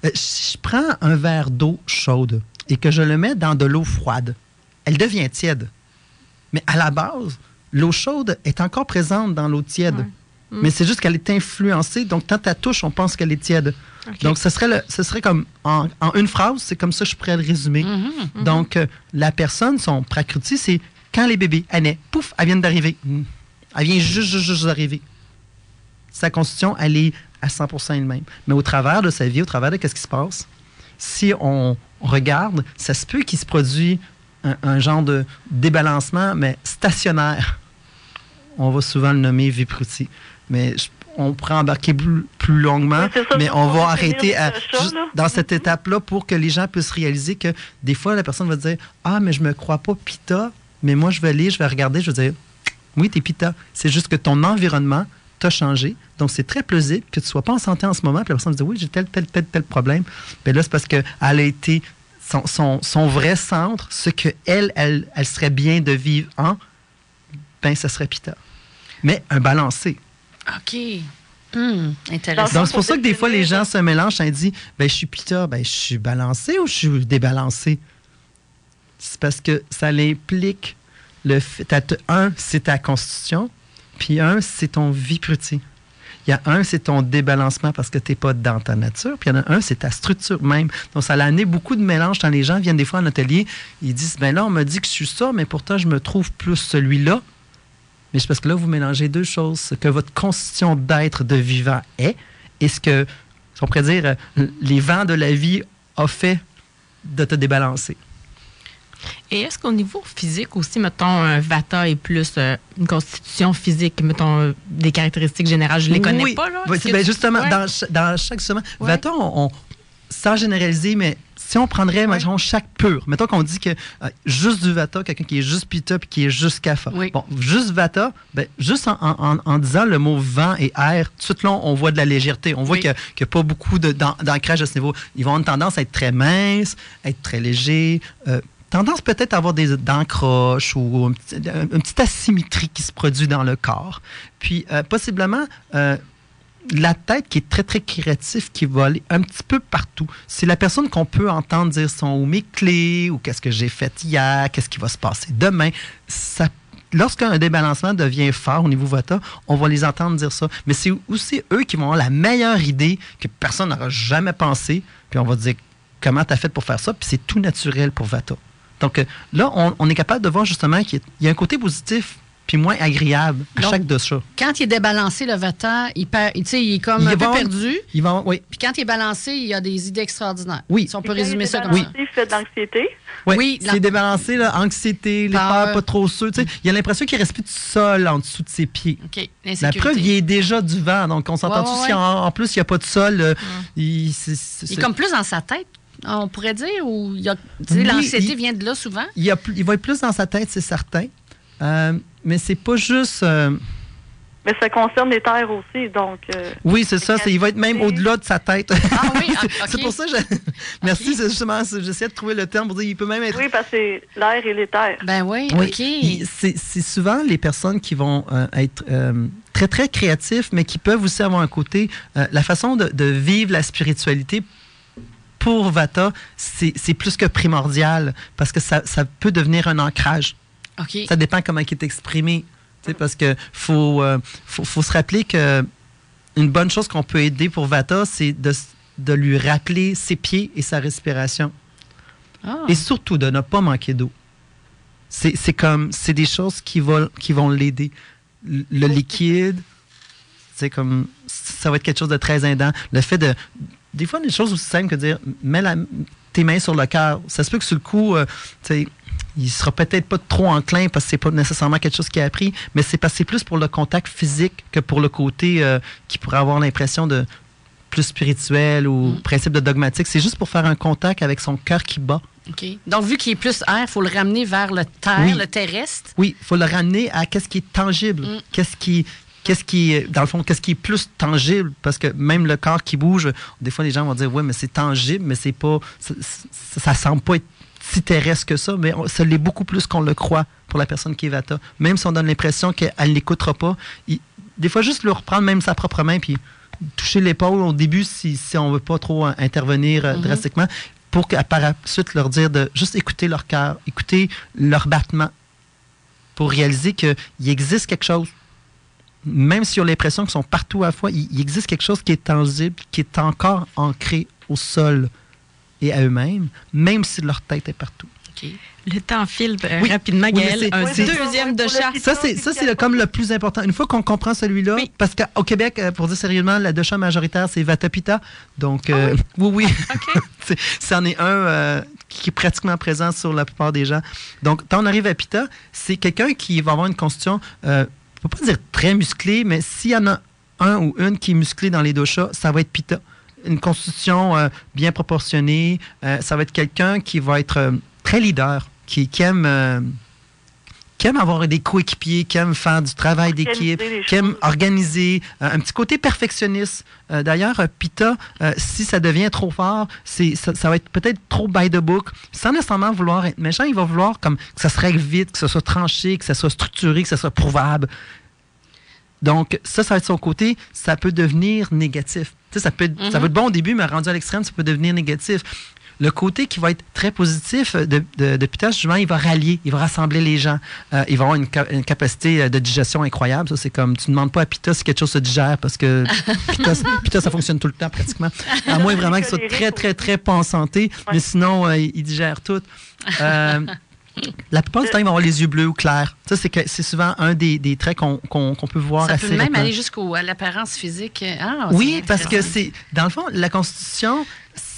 euh, si je prends un verre d'eau chaude et que je le mets dans de l'eau froide, elle devient tiède. Mais à la base, l'eau chaude est encore présente dans l'eau tiède. Mm. Mais c'est juste qu'elle est influencée. Donc, quand tu touche, on pense qu'elle est tiède. Donc, ce serait, le, ce serait comme en, une phrase, c'est comme ça que je pourrais le résumer. Mm-hmm, mm-hmm. Donc, euh, la personne, son prakruti, c'est quand les bébés, elle naît, pouf, elle vient d'arriver. Mm. Elle vient juste, juste, juste d'arriver. Sa constitution, elle est à 100% elle-même. Mais au travers de sa vie, au travers de ce qui se passe, si on regarde, ça se peut qu'il se produit un, genre de débalancement, mais stationnaire. On va souvent le nommer Vipruti. Mais on pourrait embarquer plus, longuement, mais on va arrêter dans cette étape-là pour que les gens puissent réaliser que des fois, la personne va dire Ah, mais je me crois pas pita, mais moi, je vais aller, je vais regarder, je vais dire Oui, tu es pita. C'est juste que ton environnement t'a changé. Donc, c'est très plausible que tu ne sois pas en santé en ce moment. Puis la personne dit Oui, j'ai tel, tel, tel, tel problème. Mais là, c'est parce qu'elle a été son, vrai centre, ce qu'elle, elle, elle serait bien de vivre en, ben, ça serait Pita. Mais un balancé. OK. Hmm, intéressant. Donc, c'est pour ça que des fois, les gens se mélangent et disent ben, Je suis Pita, ben, je suis balancé ou je suis débalancé C'est parce que ça implique le fait. Un, c'est ta constitution, puis un, c'est ton vie. Il y a un, c'est ton débalancement parce que tu n'es pas dans ta nature. Puis il y en a un, c'est ta structure même. Donc, ça a amené beaucoup de mélange quand les gens viennent des fois en atelier. Ils disent, ben là, on me dit que je suis ça, mais pourtant, je me trouve plus celui-là. Mais c'est parce que là, vous mélangez deux choses. Ce que votre constitution d'être de vivant est et ce que, on pourrait dire, les vents de la vie ont fait de te débalancer. Et est-ce qu'au niveau physique aussi, mettons, un Vata est plus euh, une constitution physique, mettons, euh, des caractéristiques générales? Je ne les connais pas, là. Oui, ben, justement, dans, dans, chaque semaine, Vata, on, sans généraliser, mais si on prendrait, mettons, chaque pur, mettons qu'on dit que euh, juste du Vata, quelqu'un qui est juste Pita puis qui est juste Kapha. Bon, juste Vata, ben, juste en, disant le mot vent et air, tout de là, on voit de la légèreté. On voit qu'il n'y a, pas beaucoup d'ancrage à ce niveau. Ils vont avoir une tendance à être très minces, à être très légers tendance peut-être à avoir des dents croches ou une petite, asymétrie qui se produit dans le corps. Puis, euh, possiblement, euh, la tête qui est très, très créative, qui va aller un petit peu partout. C'est la personne qu'on peut entendre dire son ou mes clés, ou qu'est-ce que j'ai fait hier, qu'est-ce qui va se passer demain. Lorsqu'un débalancement devient fort au niveau Vata, on va les entendre dire ça. Mais c'est aussi eux qui vont avoir la meilleure idée que personne n'aura jamais pensé. Puis on va dire comment tu as fait pour faire ça? Puis c'est tout naturel pour Vata. Donc euh, là, on, est capable de voir justement qu'il y, a un côté positif puis moins agréable à chaque dosha. Quand il est débalancé, le vata, il, perd, il, il est comme un peu perdu. Il va, oui. Puis quand il est balancé, il y a des idées extraordinaires. Oui. Si on peut résumer ça comme ça. Oui. Il fait de l'anxiété. Oui, oui c'est débalancé, là, anxiété, les peurs pas trop sûrs. Il a l'impression qu'il reste plus de sol en dessous de ses pieds. OK. La preuve, il y a déjà du vent. Donc, on s'entend tous si en, plus, il n'y a pas de sol, euh, il, il est comme plus dans sa tête on pourrait dire, ou l'anxiété vient de là souvent? Il, y a, il, va être plus dans sa tête, c'est certain. Euh, mais c'est pas juste. Euh, mais ça concerne les terres aussi, donc. Euh, oui, c'est ça. Il va être même au-delà de sa tête. Ah oui, [LAUGHS] c'est pour ça que je... [LAUGHS] Merci, c'est justement, j'essaie de trouver le terme pour dire il peut même être. Oui, parce que c'est l'air et les terres. Ben oui, OK. C'est souvent les personnes qui vont être très, très créatifs, mais qui peuvent aussi avoir un côté. la façon de, de, vivre la spiritualité pour Vata, c'est plus que primordial parce que ça, ça peut devenir un ancrage. Ça dépend comment il est exprimé. Parce que faut, euh, faut, faut, se rappeler que une bonne chose qu'on peut aider pour Vata, c'est de, de, lui rappeler ses pieds et sa respiration. Ah. Et surtout de ne pas manquer d'eau. C'est comme, c'est des choses qui vont, qui vont l'aider. Le liquide, c'est comme, ça va être quelque chose de très aidant. Le fait de, des fois, des choses aussi simples que dire mets tes mains sur le cœur. Ça se peut que sur le coup, euh, sais, il sera peut-être pas trop enclin parce que c'est pas nécessairement quelque chose qu'il a appris, mais c'est passé plus pour le contact physique que pour le côté euh, qui pourrait avoir l'impression de plus spirituel ou mm. principe de dogmatique. C'est juste pour faire un contact avec son cœur qui bat. OK. Donc, vu qu'il est plus air, il faut le ramener vers le terre, le terrestre? Oui, il faut le ramener à qu'est-ce qui est tangible, mm. qu'est-ce qui, qu'est-ce qui est, dans le fond, qu'est-ce qui est plus tangible? Parce que même le corps qui bouge, des fois, les gens vont dire, oui, mais c'est tangible, mais c'est pas, ça, ça, semble pas être si terrestre que ça, mais ça l'est beaucoup plus qu'on le croit pour la personne qui est Vata. Même si on donne l'impression qu'elle n'écoutera pas, des fois, juste le reprendre même sa propre main, puis toucher l'épaule au début si, si on veut pas trop intervenir euh, mm-hmm. drastiquement, pour qu'à par la suite leur dire de juste écouter leur cœur, écouter leur battement, pour réaliser qu'il existe quelque chose même s'ils ont l'impression qu'ils sont partout à la fois, il, existe quelque chose qui est tangible, qui est encore ancré au sol et à eux-mêmes, même si leur tête est partout. Le temps file euh, rapidement, Gaël. un deuxième de chat. Ça, c'est comme le plus important. Une fois qu'on comprend celui-là, parce qu'au Québec, euh, pour dire sérieusement, la chat majoritaire, c'est Vatapita. Donc, euh, ah oui, oui. [LAUGHS] c'en est un qui est pratiquement présent sur la plupart des gens. Donc, quand on arrive à Pita, c'est quelqu'un qui va avoir une constitution ne peux pas dire très musclé, mais s'il y en a un ou une qui est musclé dans les doshas, ça va être Pita. Une constitution euh, bien proportionnée. Euh, ça va être quelqu'un qui va être euh, très leader, qui aime qui aime avoir des coéquipiers, qui aime faire du travail d'équipe, qui aime organiser, euh, un petit côté perfectionniste. Euh, d'ailleurs, euh, Pita, si ça devient trop fort, c'est ça, va être peut-être trop by the book, sans nécessairement vouloir être méchant. Il va vouloir comme que ça se règle vite, que ça soit tranché, que ça soit structuré, que ça soit prouvable. Donc, ça, ça va être son côté. Ça peut devenir négatif. ça, peut, ça mm-hmm. va être bon au début, mais rendu à l'extrême, ça peut devenir négatif. Le côté qui va être très positif de, de, de justement, il va rallier, il va rassembler les gens. Euh, il va avoir une, capacité euh, de digestion incroyable. Ça, c'est comme, tu ne demandes pas à Pita si quelque chose se digère parce que [LAUGHS] Pita, ça fonctionne tout le temps pratiquement. À moins vraiment qu'il soit très, très, très pas en santé. Mais sinon, euh, il, digère tout. [LAUGHS] La plupart du temps, ils vont avoir les yeux bleus ou clairs. Ça, c'est souvent un des, des traits qu'on peut voir ça assez peut même aller jusqu'à l'apparence physique. Ah, oui, parce que c'est, dans le fond, la Constitution,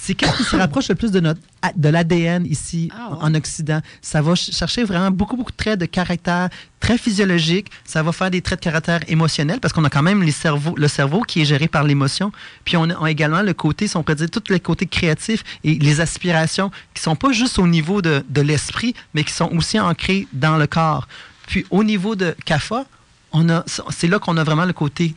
c'est ce qui se rapproche le plus de notre de l'ADN ici ah, en Occident? Ça va chercher vraiment beaucoup beaucoup de traits de caractère très physiologiques. Ça va faire des traits de caractère émotionnels parce qu'on a quand même les cerveaux, le cerveau qui est géré par l'émotion. Puis on a également le côté, si on peut dire, tous les côtés créatifs et les aspirations qui sont pas juste au niveau de, de l'esprit, mais qui sont aussi ancrés dans le corps. Puis au niveau de CAFA, on a, c'est là qu'on a vraiment le côté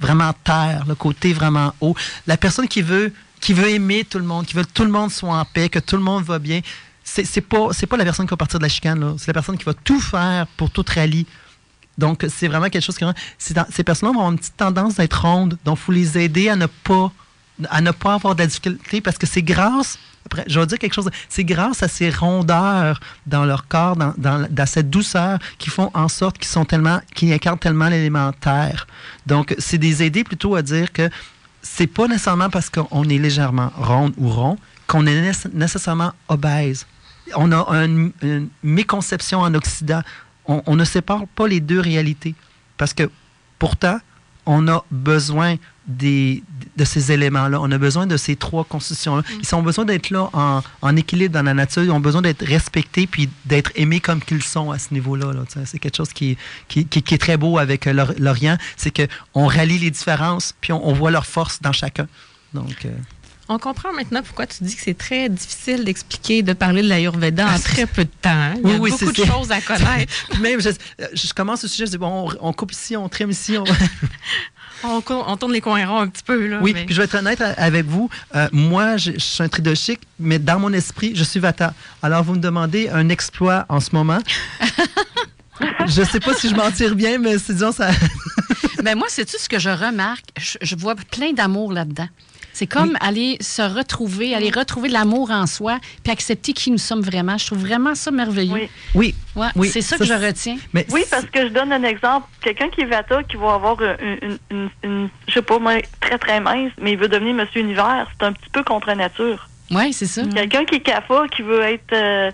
vraiment terre, le côté vraiment haut. La personne qui veut qui veut aimer tout le monde, qui veut que tout le monde soit en paix, que tout le monde va bien. C'est, c'est pas c'est pas la personne qui va partir de la chicane c'est la personne qui va tout faire pour tout rallye. Donc c'est vraiment quelque chose qui ces personnes-là vont avoir une petite tendance d'être rondes, donc il faut les aider à ne pas à ne pas avoir de la difficulté parce que c'est grâce après, je vais dire quelque chose. C'est grâce à ces rondeurs dans leur corps, dans, dans, dans cette douceur, qui font en sorte qu'ils sont tellement, qu'ils incarnent tellement l'élémentaire. Donc, c'est des aider plutôt à dire que c'est pas nécessairement parce qu'on est légèrement ronde ou rond qu'on est nécessairement obèse. On a une méconception en Occident. on, ne sépare pas les deux réalités. Parce que pourtant, on a besoin des, de ces éléments-là. On a besoin de ces trois constitutions-là. Mm. Ils ont besoin d'être là en, en, équilibre dans la nature. Ils ont besoin d'être respectés puis d'être aimés comme qu'ils sont à ce niveau-là. c'est quelque chose qui, qui, qui, est très beau avec euh, l'Orient. C'est qu'on rallie les différences puis on, voit leur force dans chacun. Donc. Euh, on comprend maintenant pourquoi tu dis que c'est très difficile d'expliquer, de parler de l'Ayurveda en très peu de temps. Hein. Il y a beaucoup de choses à connaître. [LAUGHS] Même, je, je, commence le sujet, je dis, bon, on, coupe ici, on trime ici. On... [LAUGHS] on, tourne les coins ronds un petit peu. Là, oui, puis je vais être honnête avec vous. Euh, moi, je, je, suis un tridochique, mais dans mon esprit, je suis Vata. Alors, vous me demandez un exploit en ce moment. [LAUGHS] je ne sais pas si je m'en tire bien, mais c'est disons ça. [LAUGHS] ben moi, c'est tout ce que je remarque? je vois plein d'amour là-dedans. C'est comme aller se retrouver, aller retrouver l'amour en soi, puis accepter qui nous sommes vraiment. Je trouve vraiment ça merveilleux. Oui. oui. c'est ça, que je retiens. oui, parce que je donne un exemple. Quelqu'un qui est Vata, qui va avoir une, une, une, je sais pas, moi, très, très mince, mais il veut devenir Monsieur Univers, c'est un petit peu contre nature. Oui, c'est ça. Quelqu'un qui est Kappa, qui veut être... Euh,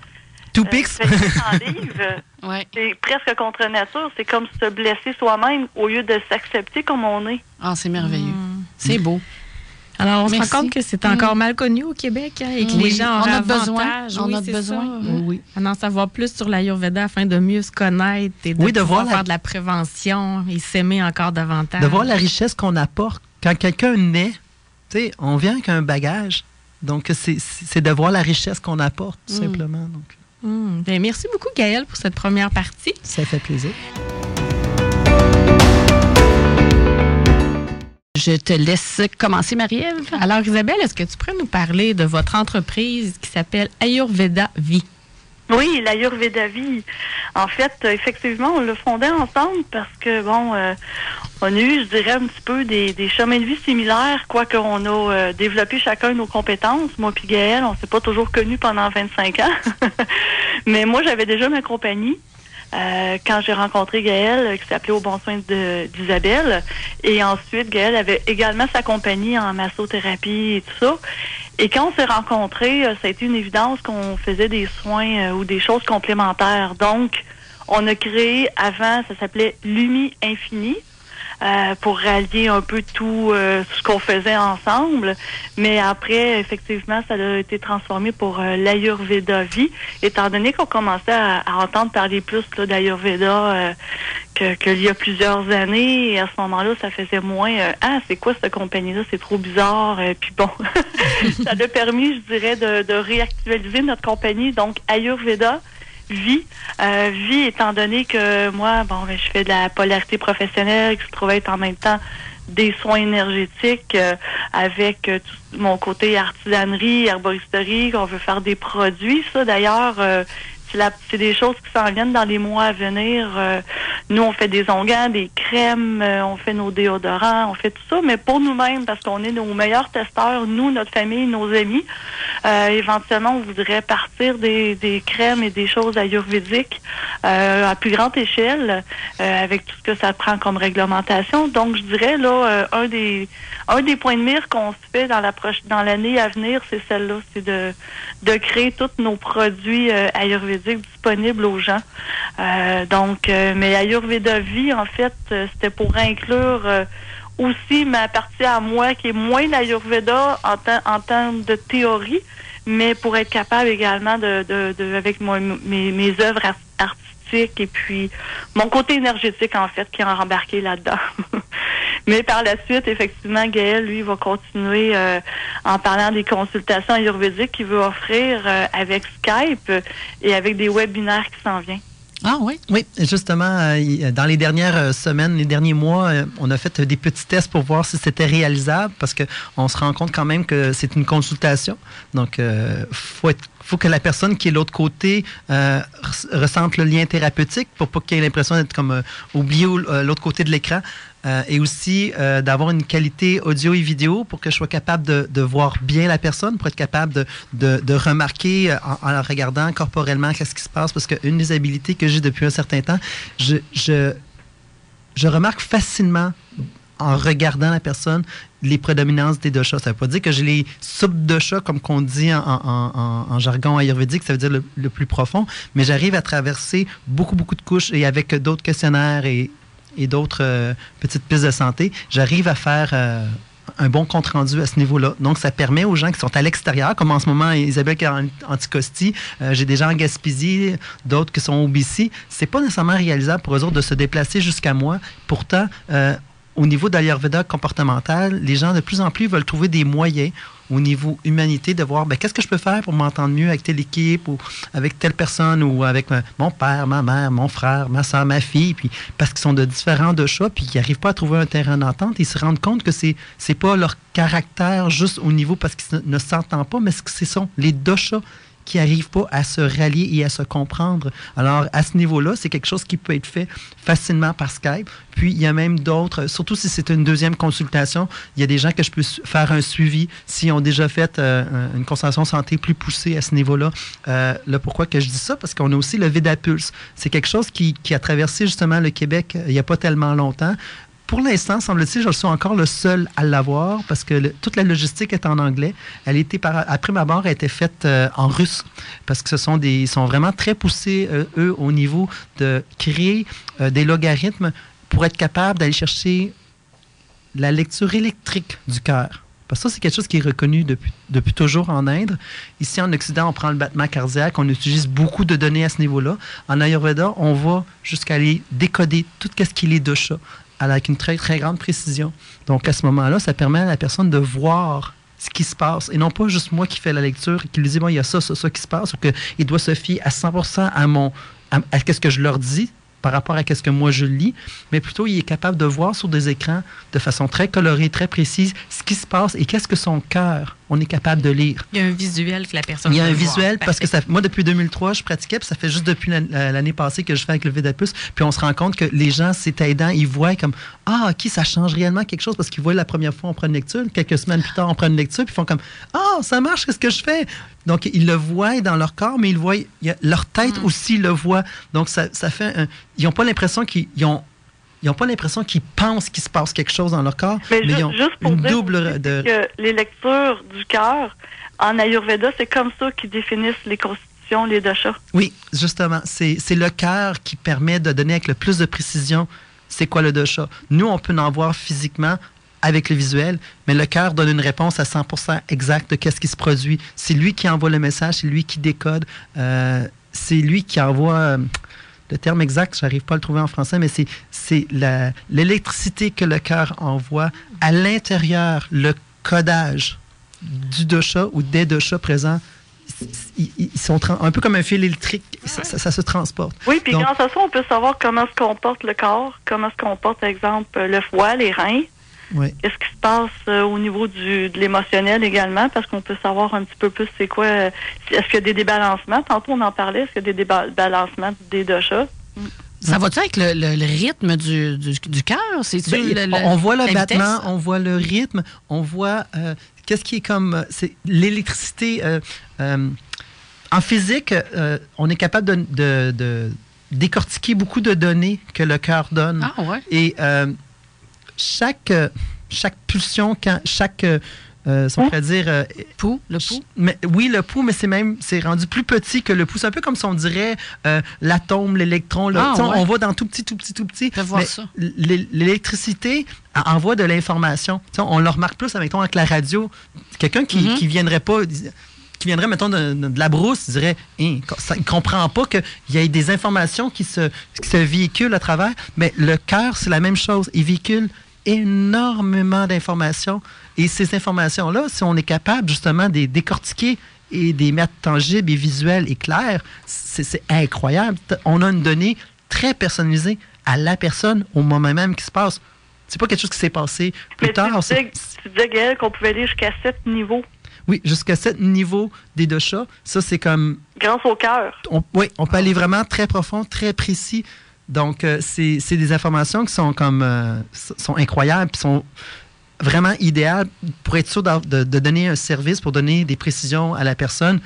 Tout pix. Euh, [LAUGHS] ouais. C'est presque contre nature. C'est comme se blesser soi-même au lieu de s'accepter comme on est. Ah, c'est merveilleux. Hmm. C'est beau. Alors, on se rend compte que c'est encore mm. mal connu au Québec hein, et que les gens ont besoin. On a besoin. Oui. On en savoir plus sur l'Ayurveda afin de mieux se connaître et de, pouvoir faire de la prévention et s'aimer encore davantage. De voir la richesse qu'on apporte. Quand quelqu'un naît, on vient avec un bagage. Donc, c'est de voir la richesse qu'on apporte, tout mm. simplement. Donc. Mm. Ben, merci beaucoup, Gaëlle, pour cette première partie. Ça fait plaisir. Je te laisse commencer, Marie-Ève. Alors, Isabelle, est-ce que tu pourrais nous parler de votre entreprise qui s'appelle Ayurveda Vie? Oui, l'Ayurveda Vie. En fait, effectivement, on l'a fondé ensemble parce que, bon, euh, on a eu, je dirais, un petit peu des, chemins de vie similaires, quoique on a euh, développé chacun nos compétences. Moi puis Gaëlle, on s'est pas toujours connus pendant 25 ans. [LAUGHS] Mais moi, j'avais déjà ma compagnie. Euh, quand j'ai rencontré Gaëlle, euh, qui s'appelait Au bon soin d'Isabelle. Et ensuite, Gaëlle avait également sa compagnie en massothérapie et tout ça. Et quand on s'est rencontrés, euh, ça a été une évidence qu'on faisait des soins ou des choses complémentaires. Donc, on a créé avant, ça s'appelait Lumi Infini. Euh, pour rallier un peu tout euh, ce qu'on faisait ensemble. Mais après, effectivement, ça a été transformé pour euh, l'Ayurveda vie, étant donné qu'on commençait à, entendre parler plus d'Ayurveda qu'il y a plusieurs années. Et à ce moment-là, ça faisait moins Ah, c'est quoi cette compagnie-là? C'est trop bizarre. puis bon, [LAUGHS] ça a permis, je dirais, de, de réactualiser notre compagnie. Donc, Ayurveda, vie. Euh, vie étant donné que moi, bon, ben, je fais de la polarité professionnelle qui se trouve être en même temps des soins énergétiques euh, avec euh, mon côté artisanerie, herboristerie, qu'on veut faire des produits. Ça, d'ailleurs, c'est des choses qui s'en viennent dans les mois à venir. Euh, nous, on fait des onguents, des crèmes, euh, on fait nos déodorants, on fait tout ça, mais pour nous-mêmes, parce qu'on est nos meilleurs testeurs, nous, notre famille, nos amis. Euh, éventuellement, on voudrait partir des, crèmes et des choses ayurvédiques à plus grande échelle, avec tout ce que ça prend comme réglementation. Donc, je dirais, là, un des points de mire qu'on se fait dans l'année à venir, c'est celle-là, c'est de, de créer tous nos produits ayurvédiques disponibles aux gens. Euh, donc, euh, mais Ayurveda Vie, en fait, euh, c'était pour inclure aussi ma partie à moi qui est moins l'Ayurveda en, en termes de théorie, mais pour être capable également de, avec mes, mes œuvres artistiques et puis mon côté énergétique en fait qui est embarqué là-dedans. [LAUGHS] Mais par la suite, effectivement, Gaël, lui, va continuer euh, en parlant des consultations ayurvédiques qu'il veut offrir euh, avec Skype et avec des webinaires qui s'en viennent. Ah oui? Oui, justement, euh, dans les dernières semaines, les derniers mois, on a fait des petits tests pour voir si c'était réalisable parce qu'on se rend compte quand même que c'est une consultation. Donc, il faut faut que la personne qui est de l'autre côté ressente le lien thérapeutique pour pas qu'il ait l'impression d'être comme oublié l'autre côté de l'écran. Euh, et aussi euh, d'avoir une qualité audio et vidéo pour que je sois capable de, voir bien la personne, pour être capable de, de, remarquer euh, en, en, regardant corporellement qu'est-ce qui se passe. Parce qu'une des habilités que j'ai depuis un certain temps, je, je, je remarque facilement en regardant la personne les prédominances des doshas. Ça ne veut pas dire que j'ai les sub-doshas, comme qu'on dit en, jargon ayurvédique, ça veut dire le, plus profond, mais j'arrive à traverser beaucoup, beaucoup de couches et avec d'autres questionnaires et, d'autres euh, petites pistes de santé, j'arrive à faire euh, un bon compte rendu à ce niveau-là. Donc, ça permet aux gens qui sont à l'extérieur, comme en ce moment Isabelle qui est en Anticosti, euh, j'ai des gens en Gaspésie, d'autres qui sont au BC. C'est pas nécessairement réalisable pour eux autres de se déplacer jusqu'à moi. Pourtant, au niveau d'Ayurveda comportemental, les gens de plus en plus veulent trouver des moyens au niveau humanité de voir ben, qu'est-ce que je peux faire pour m'entendre mieux avec telle équipe ou avec telle personne ou avec euh, mon père, ma mère, mon frère, ma soeur, ma fille, puis parce qu'ils sont de différents de chats, puis qu'ils n'arrivent pas à trouver un terrain d'entente, ils se rendent compte que c'est c'est pas leur caractère juste au niveau parce qu'ils ne s'entendent pas, mais que ce sont les deux chats qui n'arrivent pas à se rallier et à se comprendre. Alors, à ce niveau-là, c'est quelque chose qui peut être fait facilement par Skype. Puis, il y a même d'autres, surtout si c'est une deuxième consultation, il y a des gens que je peux faire un suivi s'ils ont déjà fait euh, une consultation santé plus poussée à ce niveau-là. Euh, là, pourquoi que je dis ça? Parce qu'on a aussi le Vidapulse. C'est quelque chose qui, qui, a traversé justement le Québec euh, il n'y a pas tellement longtemps pour l'instant, semble-t-il, je suis encore le seul à l'avoir parce que toute la logistique est en anglais. Elle était après ma barre, a été faite euh, en russe parce que ce sont des, ils sont vraiment très poussés euh, eux au niveau de créer euh, des logarithmes pour être capable d'aller chercher la lecture électrique du cœur. Parce que ça, c'est quelque chose qui est reconnu depuis, depuis toujours en Inde. Ici, en Occident, on prend le battement cardiaque, on utilise beaucoup de données à ce niveau-là. En Ayurveda, on va jusqu'à aller décoder tout ce qui est dosha avec une très, très grande précision. Donc, à ce moment-là, ça permet à la personne de voir ce qui se passe et non pas juste moi qui fais la lecture et qui lui dit, bon, il y a ça, ça, ça qui se passe ou qu'il doit se fier à 100% à mon, à, à ce que je leur dis par rapport à ce que moi je lis, mais plutôt il est capable de voir sur des écrans de façon très colorée, très précise, ce qui se passe et qu'est-ce que son cœur, on est capable de lire. Il y a un visuel que la personne Il y a un visuel parce que ça, moi, depuis 2003, je pratiquais, puis ça fait juste depuis l'année passée que je fais avec le Vedapus, puis on se rend compte que les gens, c'est aidant, ils voient comme Ah, OK, ça change réellement quelque chose parce qu'ils voient la première fois, on prend une lecture, quelques semaines plus tard, on prend une lecture, puis ils font comme Ah, ça marche, qu'est-ce que je fais? Donc, ils le voient dans leur corps, mais ils voient, leur tête mm. aussi le voit. Donc, ça, ça fait Ils n'ont pas l'impression qu'ils ont ils n'ont pas l'impression qu'ils pensent qu'il se passe quelque chose dans leur corps, mais, ils ont juste pour une double de... que les lectures du cœur en Ayurveda, c'est comme ça qu'ils définissent les constitutions, les doshas. Oui, justement, c'est le cœur qui permet de donner avec le plus de précision c'est quoi le dosha. Nous, on peut en voir physiquement avec le visuel, mais le cœur donne une réponse à 100% exacte de qu'est-ce qui se produit. C'est lui qui envoie le message, c'est lui qui décode, euh, c'est lui qui envoie. Le terme exact, je n'arrive pas à le trouver en français, mais c'est l'électricité que le cœur envoie à l'intérieur, le codage du dosha ou des doshas présents ils, sont un peu comme un fil électrique, ça, se transporte. Oui, puis grâce à ça, on peut savoir comment se comporte le corps, comment se comporte, par exemple, le foie, les reins. Qu'est-ce qui se passe euh, au niveau du, de l'émotionnel également, parce qu'on peut savoir un petit peu plus c'est quoi. Euh, est-ce qu'il y a des débalancements? Tantôt, on en parlait. Est-ce qu'il y a des débalancements des doshas? Ça va-tu avec le, rythme du, du, cœur? Ben, on voit le battement, on voit le rythme, on voit euh, qu'est-ce qui est comme. C'est l'électricité. en physique, on est capable de, décortiquer beaucoup de données que le cœur donne. Ah, ouais. Et euh, chaque pulsion, quand, chaque. Euh, euh on pourrait dire. Euh, pouls, le pouls? Mais, oui, le pouls, mais c'est même c'est rendu plus petit que le pouls. C'est un peu comme si on dirait l'atome, l'électron. Ah, on voit dans tout petit, tout petit, tout petit. L'électricité envoie de l'information. On le remarque plus avec, avec la radio. Quelqu'un qui ne mm-hmm. viendrait pas qui viendrait, mettons, de, la brousse, dirait, hein, il ne comprend pas qu'il y ait des informations qui se, qui se véhiculent à travers. Mais le cœur, c'est la même chose. Il véhicule énormément d'informations. Et ces informations-là, si on est capable justement de les décortiquer et de les mettre tangibles et visuels et clairs, c'est incroyable. On a une donnée très personnalisée à la personne au moment même qui se passe. C'est pas quelque chose qui s'est passé plus tard. Tu disais, qu'on pouvait aller jusqu'à sept niveaux. Oui, jusqu'à sept niveaux des deux chats. Ça, c'est comme. Grâce au cœur. oui, on peut aller vraiment très profond, très précis donc, euh, c'est des informations qui sont comme euh, sont incroyables, qui sont vraiment idéales pour être sûr de, donner un service, pour donner des précisions à la personne,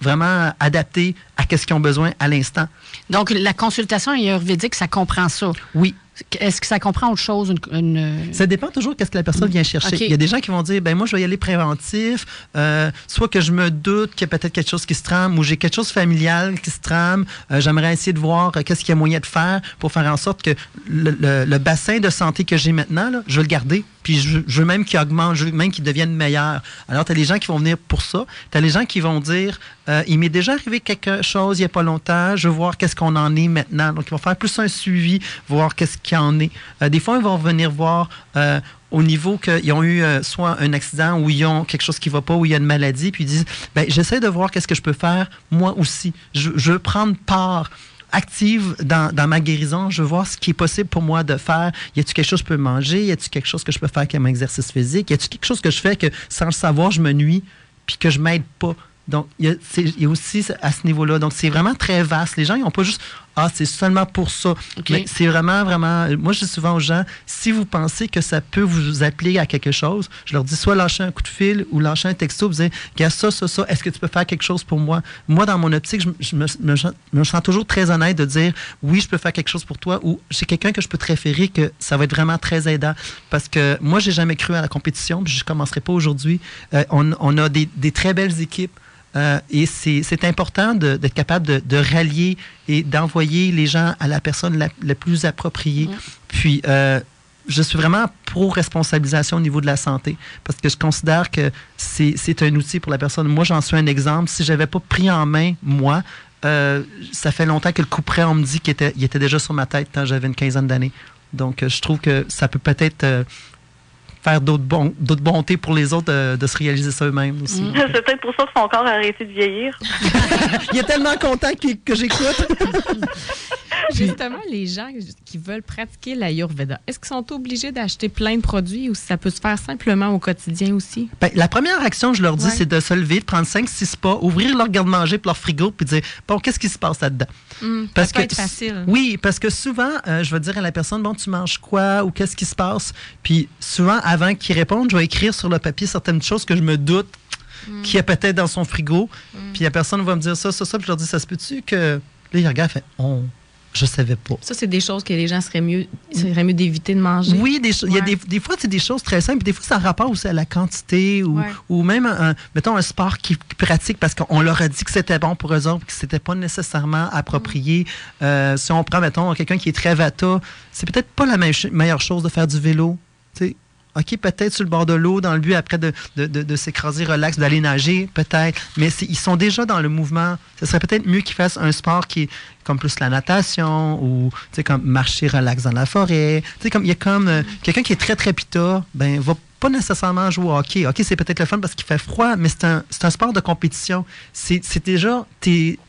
vraiment adaptées à ce qu'ils ont besoin à l'instant. Donc, la consultation ayurvédique, ça comprend ça? Oui. Est-ce que ça comprend autre chose? Une, Ça dépend toujours qu'est-ce que la personne vient chercher. Il y a des gens qui vont dire, ben moi, je vais y aller préventif, euh, soit que je me doute qu'il y a peut-être quelque chose qui se trame ou j'ai quelque chose familial qui se trame. Euh, j'aimerais essayer de voir euh, qu'est-ce qu'il y a moyen de faire pour faire en sorte que le, bassin de santé que j'ai maintenant, je le garder. Je, veux même qu'il augmente, je veux même qu'il devienne meilleur. Alors, tu as les gens qui vont venir pour ça. Tu as les gens qui vont dire, il m'est déjà arrivé quelque chose il n'y a pas longtemps, je veux voir qu'est-ce qu'on en est maintenant. Donc, ils vont faire plus un suivi, voir qu'est-ce qu'il en est. Euh, des fois, ils vont venir voir euh, au niveau qu'ils ont eu euh, soit un accident ou ils ont quelque chose qui ne va pas, ou il y a une maladie, puis ils disent ben, j'essaie de voir qu'est-ce que je peux faire moi aussi. Je, veux prendre part active dans, ma guérison. Je veux voir ce qui est possible pour moi de faire. Y a-t-il quelque chose que je peux manger? Y a-t-il quelque chose que je peux faire comme exercice physique? Y a-t-il quelque chose que je fais que sans le savoir, je me nuis puis que je m'aide pas? Donc, il y, a aussi à ce niveau-là. Donc, c'est vraiment très vaste. Les gens, ils n'ont pas juste Ah, c'est seulement pour ça. Mais c'est vraiment, vraiment. Moi, je dis souvent aux gens si vous pensez que ça peut vous appeler à quelque chose, je leur dis soit lâcher un coup de fil ou lâcher un texto, vous dites Regarde ça, ça, ça, est-ce que tu peux faire quelque chose pour moi? Moi, dans mon optique, je, me, me, sens toujours très honnête de dire Oui, je peux faire quelque chose pour toi ou j'ai quelqu'un que je peux te référer que ça va être vraiment très aidant. Parce que moi, j'ai jamais cru à la compétition, puis je ne commencerai pas aujourd'hui. Euh, on, a des, des très belles équipes. Euh, et c'est important d'être capable de, rallier et d'envoyer les gens à la personne la, plus appropriée. Puis, euh, je suis vraiment pro-responsabilisation au niveau de la santé parce que je considère que c'est un outil pour la personne. Moi, j'en suis un exemple. Si j'avais pas pris en main, moi, euh, ça fait longtemps que le coup près, on me dit qu'il était, il était déjà sur ma tête quand j'avais une quinzaine d'années. Donc, je trouve que ça peut peut-être faire d'autres bon, bontés pour les autres de, se réaliser ça eux-mêmes aussi. [LAUGHS] C'est peut-être pour ça que son corps a arrêté de vieillir. [LAUGHS] Il est tellement content que j'écoute. [LAUGHS] Justement, les gens qui veulent pratiquer l'Ayurveda, est-ce qu'ils sont obligés d'acheter plein de produits ou ça peut se faire simplement au quotidien aussi? Ben, la première action, je leur dis, c'est de se lever, de prendre 5-6 pas, ouvrir leur garde-manger pour leur frigo, puis dire, bon, qu'est-ce qui se passe là-dedans? Hmm, parce ça peut que, être facile. Oui, parce que souvent, euh, je vais dire à la personne, bon, tu manges quoi ou qu'est-ce qui se passe? Puis souvent, avant qu'ils répondent, je vais écrire sur le papier certaines choses que je me doute hmm. qu'il y a peut-être dans son frigo. Hmm. Puis la personne va me dire ça, ça, ça. Puis je leur dis, ça se peut-tu que. Là, il regarde, fait, on. Je savais pas. Ça, c'est des choses que les gens seraient mieux, seraient mieux d'éviter de manger. Oui, des il y a des, des fois, c'est des choses très simples. Des fois, ça a rapport aussi à la quantité ou, ou même, un, mettons, un sport qui, pratique parce qu'on leur a dit que c'était bon pour eux autres, que c'était pas nécessairement approprié. Mm. Euh, si on prend, mettons, quelqu'un qui est très vata, c'est peut-être pas la meilleure chose de faire du vélo. sais OK, peut-être sur le bord de l'eau, dans le but après de, de, de, s'écraser relax, d'aller nager, peut-être. Mais ils sont déjà dans le mouvement. Ce serait peut-être mieux qu'ils fassent un sport qui est comme plus la natation ou comme marcher relax dans la forêt. il y a comme euh, quelqu'un qui est très très pita, ben va pas nécessairement jouer au hockey. OK, c'est peut-être le fun parce qu'il fait froid, mais c'est un, un, sport de compétition. C'est déjà,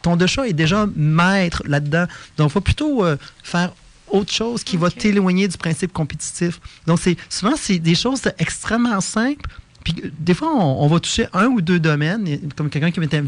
ton de chat est déjà maître là-dedans. Donc, il faut plutôt euh, faire autre chose qui va t'éloigner du principe compétitif. Donc, c'est souvent, c'est des choses extrêmement simples. Puis, des fois, on, on, va toucher un ou deux domaines. Comme quelqu'un qui m'était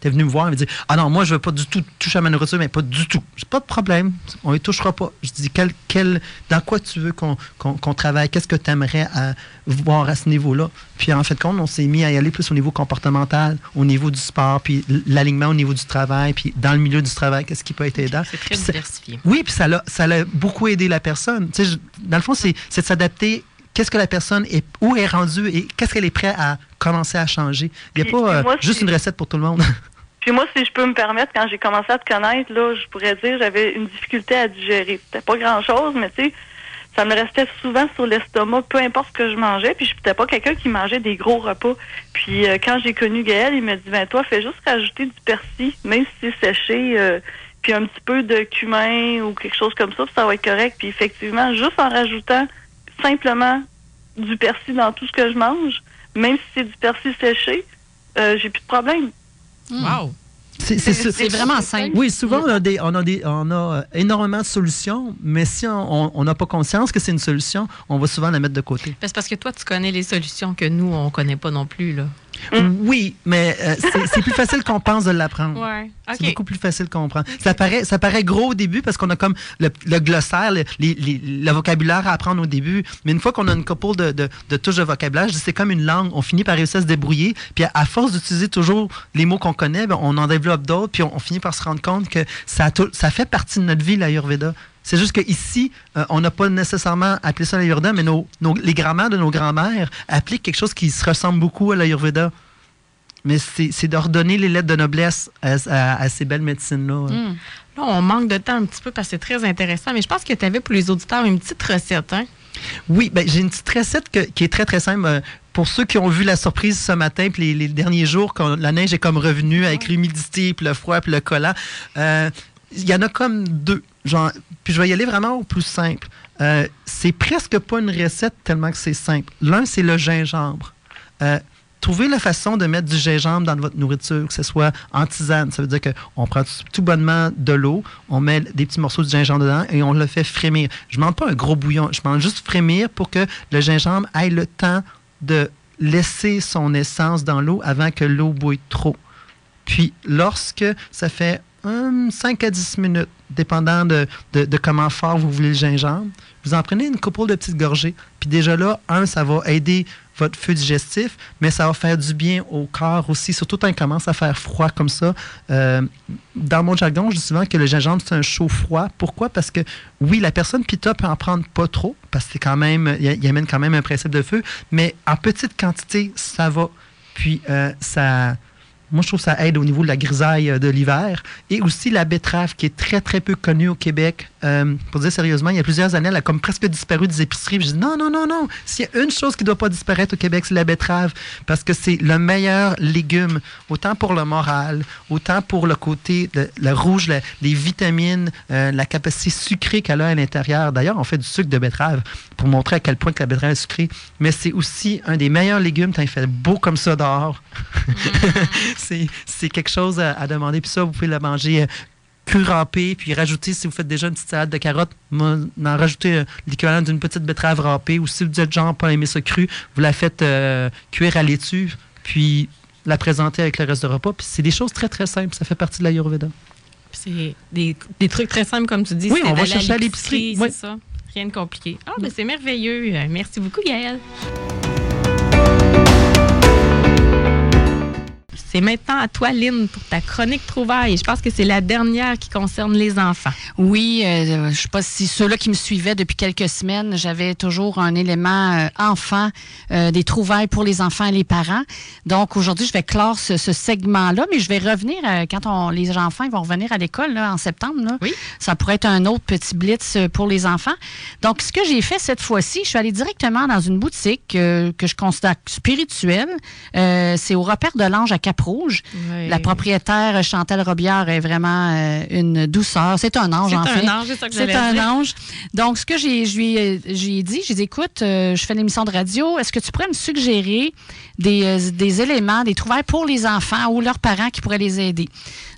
T'es venu me voir et me dit Ah non, moi, je veux pas du tout toucher à ma nourriture, mais pas du tout. J'ai pas de problème. On ne touchera pas. Je dis quel, quel, Dans quoi tu veux qu'on travaille? Qu'est-ce que tu aimerais à, voir à ce niveau-là Puis en fait, compte, on s'est mis à y aller plus au niveau comportemental, au niveau du sport, puis l'alignement au niveau du travail, puis dans le milieu du travail, qu'est-ce qui peut être aidant. C'est très diversifié. Oui, puis ça l'a beaucoup aidé la personne. Tu sais, dans le fond, c'est de s'adapter qu'est-ce que la personne est, où est rendue et qu'est-ce qu'elle est prête à commencer à changer? Il n'y a pas euh, juste une recette pour tout le monde. [LAUGHS] Puis moi, si je peux me permettre, quand j'ai commencé à te connaître, là, je pourrais dire j'avais une difficulté à digérer. C'était pas grand-chose, mais tu sais, ça me restait souvent sur l'estomac, peu importe ce que je mangeais. Puis je n'étais pas quelqu'un qui mangeait des gros repas. Puis euh, quand j'ai connu Gaël, il m'a dit, ben toi, fais juste rajouter du persil, même si c'est séché, euh, puis un petit peu de cumin ou quelque chose comme ça, ça va être correct. Puis effectivement, juste en rajoutant simplement du persil dans tout ce que je mange, même si c'est du persil séché, euh, j'ai plus de problème. Wow! C'est vraiment simple. Oui, souvent, on a, des, on a, des, on a euh, énormément de solutions, mais si on n'a pas conscience que c'est une solution, on va souvent la mettre de côté. C'est parce que toi, tu connais les solutions que nous, on ne connaît pas non plus. Là. Oui, mais euh, c'est plus facile qu'on pense de l'apprendre. Ouais. C'est beaucoup plus facile qu'on comprendre. Ça, paraît, ça paraît gros au début parce qu'on a comme le, glossaire, le, le, vocabulaire à apprendre au début. Mais une fois qu'on a une couple de, de, de touches de vocabulaire, c'est comme une langue. On finit par réussir à se débrouiller. Puis à, force d'utiliser toujours les mots qu'on connaît, ben, on en développe d'autres. Puis on, finit par se rendre compte que ça, ça fait partie de notre vie, l'Ayurveda. C'est juste qu'ici, euh, on n'a pas nécessairement appelé ça l'Ayurveda, mais nos, les grands-mères de nos grands-mères appliquent quelque chose qui se ressemble beaucoup à l'Ayurveda. Mais c'est de redonner les lettres de noblesse à, ces belles médecines-là. Hmm. Là, on manque de temps un petit peu parce que c'est très intéressant, mais je pense que tu avais pour les auditeurs une petite recette. Hein? Oui, ben, j'ai une petite recette qui est très, très simple. Euh, pour ceux qui ont vu la surprise ce matin, puis les, derniers jours, quand la neige est comme revenue avec l'humidité, puis le froid, puis le collant, euh, il y en a comme deux. Puis je vais y aller vraiment au plus simple. Euh, c'est presque pas une recette tellement que c'est simple. L'un, c'est le gingembre. Euh, trouvez la façon de mettre du gingembre dans votre nourriture, que ce soit en tisane. Ça veut dire qu'on prend tout bonnement de l'eau, on met des petits morceaux de gingembre dedans et on le fait frémir. Je ne demande pas un gros bouillon, je demande juste frémir pour que le gingembre ait le temps de laisser son essence dans l'eau avant que l'eau bouille trop. Puis, lorsque ça fait 5 à 10 minutes, dépendant de, comment fort vous voulez le gingembre. Vous en prenez une couple de petites gorgées. Puis déjà là, un, ça va aider votre feu digestif, mais ça va faire du bien au corps aussi, surtout quand il commence à faire froid comme ça. Euh, dans mon jargon, je dis souvent que le gingembre, c'est un chaud-froid. Pourquoi? Parce que, oui, la personne pita peut en prendre pas trop, parce que quand même, il amène quand même un principe de feu, mais en petite quantité, ça va. Puis, euh, ça moi, je trouve que ça aide au niveau de la grisaille euh, de l'hiver. Et aussi la betterave, qui est très, très peu connue au Québec. Euh, pour dire sérieusement, il y a plusieurs années, elle a comme presque disparu des épiceries. Je dis non, non, non, non. S'il y a une chose qui ne doit pas disparaître au Québec, c'est la betterave. Parce que c'est le meilleur légume, autant pour le moral, autant pour le côté, le rouge, les vitamines, euh, la capacité sucrée qu'elle a à l'intérieur. D'ailleurs, on fait du sucre de betterave pour montrer à quel point que la betterave est sucrée. Mais c'est aussi un des meilleurs légumes quand il fait beau comme ça dehors. Mm. [LAUGHS] c'est quelque chose à, demander. Puis ça, vous pouvez la manger euh, cru râpé, puis rajouter, si vous faites déjà une petite salade de carottes, en rajouter euh, l'équivalent d'une petite betterave râpée, ou si vous êtes genre pas aimer ça cru, vous la faites euh, cuire à laitue, puis la présenter avec le reste de repas. Puis c'est des choses très, très simples. Ça fait partie de l'Ayurveda. C'est des, des, trucs très simples, comme tu dis. Oui, on va chercher à l'épicerie. C'est ça. Rien de compliqué. Ah, ben c'est merveilleux. Merci beaucoup, Gaëlle. C'est maintenant à toi, Lynn, pour ta chronique trouvaille. Je pense que c'est la dernière qui concerne les enfants. Oui, euh, je ne sais pas si ceux-là qui me suivaient depuis quelques semaines, j'avais toujours un élément euh, enfant, euh, des trouvailles pour les enfants et les parents. Donc aujourd'hui, je vais clore ce, segment-là, mais je vais revenir quand on, les enfants vont revenir à l'école en septembre. Là. Oui. Ça pourrait être un autre petit blitz pour les enfants. Donc ce que j'ai fait cette fois-ci, je suis allée directement dans une boutique que je considère spirituelle. c'est au repère de l'ange à Cap Rouge. La propriétaire Chantal Robillard est vraiment euh, une douceur. C'est un ange, en fait. C'est un ange, c'est ça que C'est un ange. Donc, ce que j'ai, je lui ai dit, j'ai dit, écoute, euh, je fais une émission de radio, est-ce que tu pourrais me suggérer des, euh, des éléments, des trouvailles pour les enfants ou leurs parents qui pourraient les aider?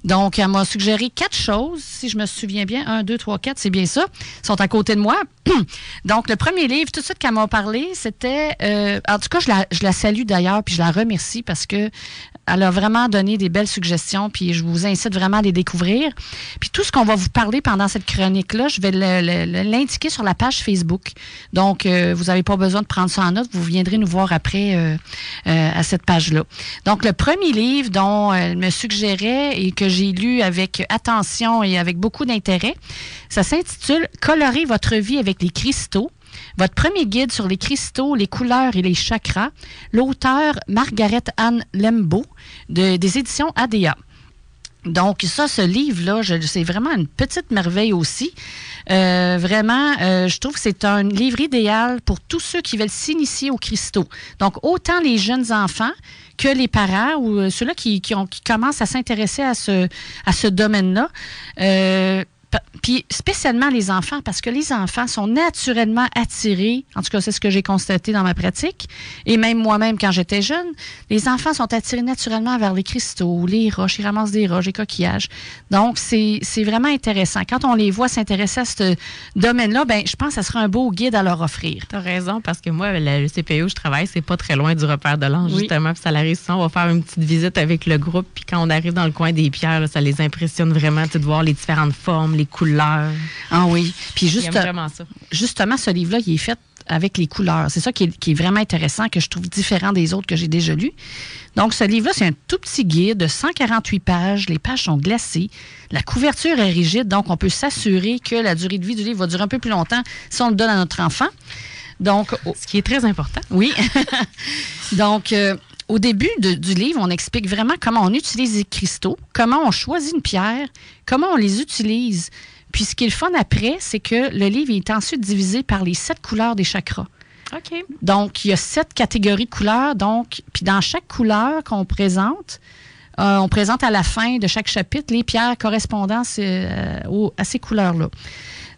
Donc, elle m'a suggéré quatre choses, si je me souviens bien. Un, deux, trois, quatre, c'est bien ça. Ils sont à côté de moi. [CLEARS THROAT] Donc, le premier livre, tout de suite qu'elle m'a parlé, c'était... Euh, en tout cas, je la, salue d'ailleurs, puis je la remercie parce que elle a vraiment donné des belles suggestions, puis je vous incite vraiment à les découvrir. Puis tout ce qu'on va vous parler pendant cette chronique-là, je vais l'indiquer sur la page Facebook. Donc, euh, vous n'avez pas besoin de prendre ça en note. Vous viendrez nous voir après euh, à cette page-là. Donc, le premier livre dont elle me suggérait et que j'ai lu avec attention et avec beaucoup d'intérêt. Ça s'intitule Colorer votre vie avec les cristaux. Votre premier guide sur les cristaux, les couleurs et les chakras. L'auteur Margaret Anne Lembo de, des éditions ADA. Donc, ça, ce livre-là, c'est vraiment une petite merveille aussi. Euh, vraiment, euh, je trouve que c'est un livre idéal pour tous ceux qui veulent s'initier aux cristaux. Donc, autant les jeunes enfants que les parents ou euh, ceux-là qui, qui, commencent à s'intéresser à ce, à ce domaine-là. Puis spécialement les enfants, parce que les enfants sont naturellement attirés, en tout cas c'est ce que j'ai constaté dans ma pratique, et même moi-même quand j'étais jeune, les enfants sont attirés naturellement vers les cristaux, les roches, ils ramassent des roches, des coquillages. Donc c'est vraiment intéressant. Quand on les voit s'intéresser à ce domaine-là, ben je pense que ça sera un beau guide à leur offrir. Tu as raison, parce que moi, le CPE où je travaille, c'est pas très loin du repère de l'ange, justement, puis ça arrive ça, on va faire une petite visite avec le groupe, puis quand on arrive dans le coin des pierres, ça les impressionne vraiment de voir les différentes formes, les couleurs. Ah oui. Puis juste, justement, ce livre-là, il est fait avec les couleurs. C'est ça qui est, vraiment intéressant, que je trouve différent des autres que j'ai déjà lus. Donc, ce livre-là, c'est un tout petit guide de 148 pages. Les pages sont glacées. La couverture est rigide, donc on peut s'assurer que la durée de vie du livre va durer un peu plus longtemps si on le donne à notre enfant. Donc, ce qui est très important. Oui. [LAUGHS] donc, euh, au début du livre, on explique vraiment comment on utilise les cristaux, comment on choisit une pierre, comment on les utilise. Puis ce qui est le fun après, c'est que le livre est ensuite divisé par les sept couleurs des chakras. OK. Donc, il y a sept catégories de couleurs. Donc, puis dans chaque couleur qu'on présente, euh, on présente à la fin de chaque chapitre les pierres correspondant euh, à ces couleurs-là.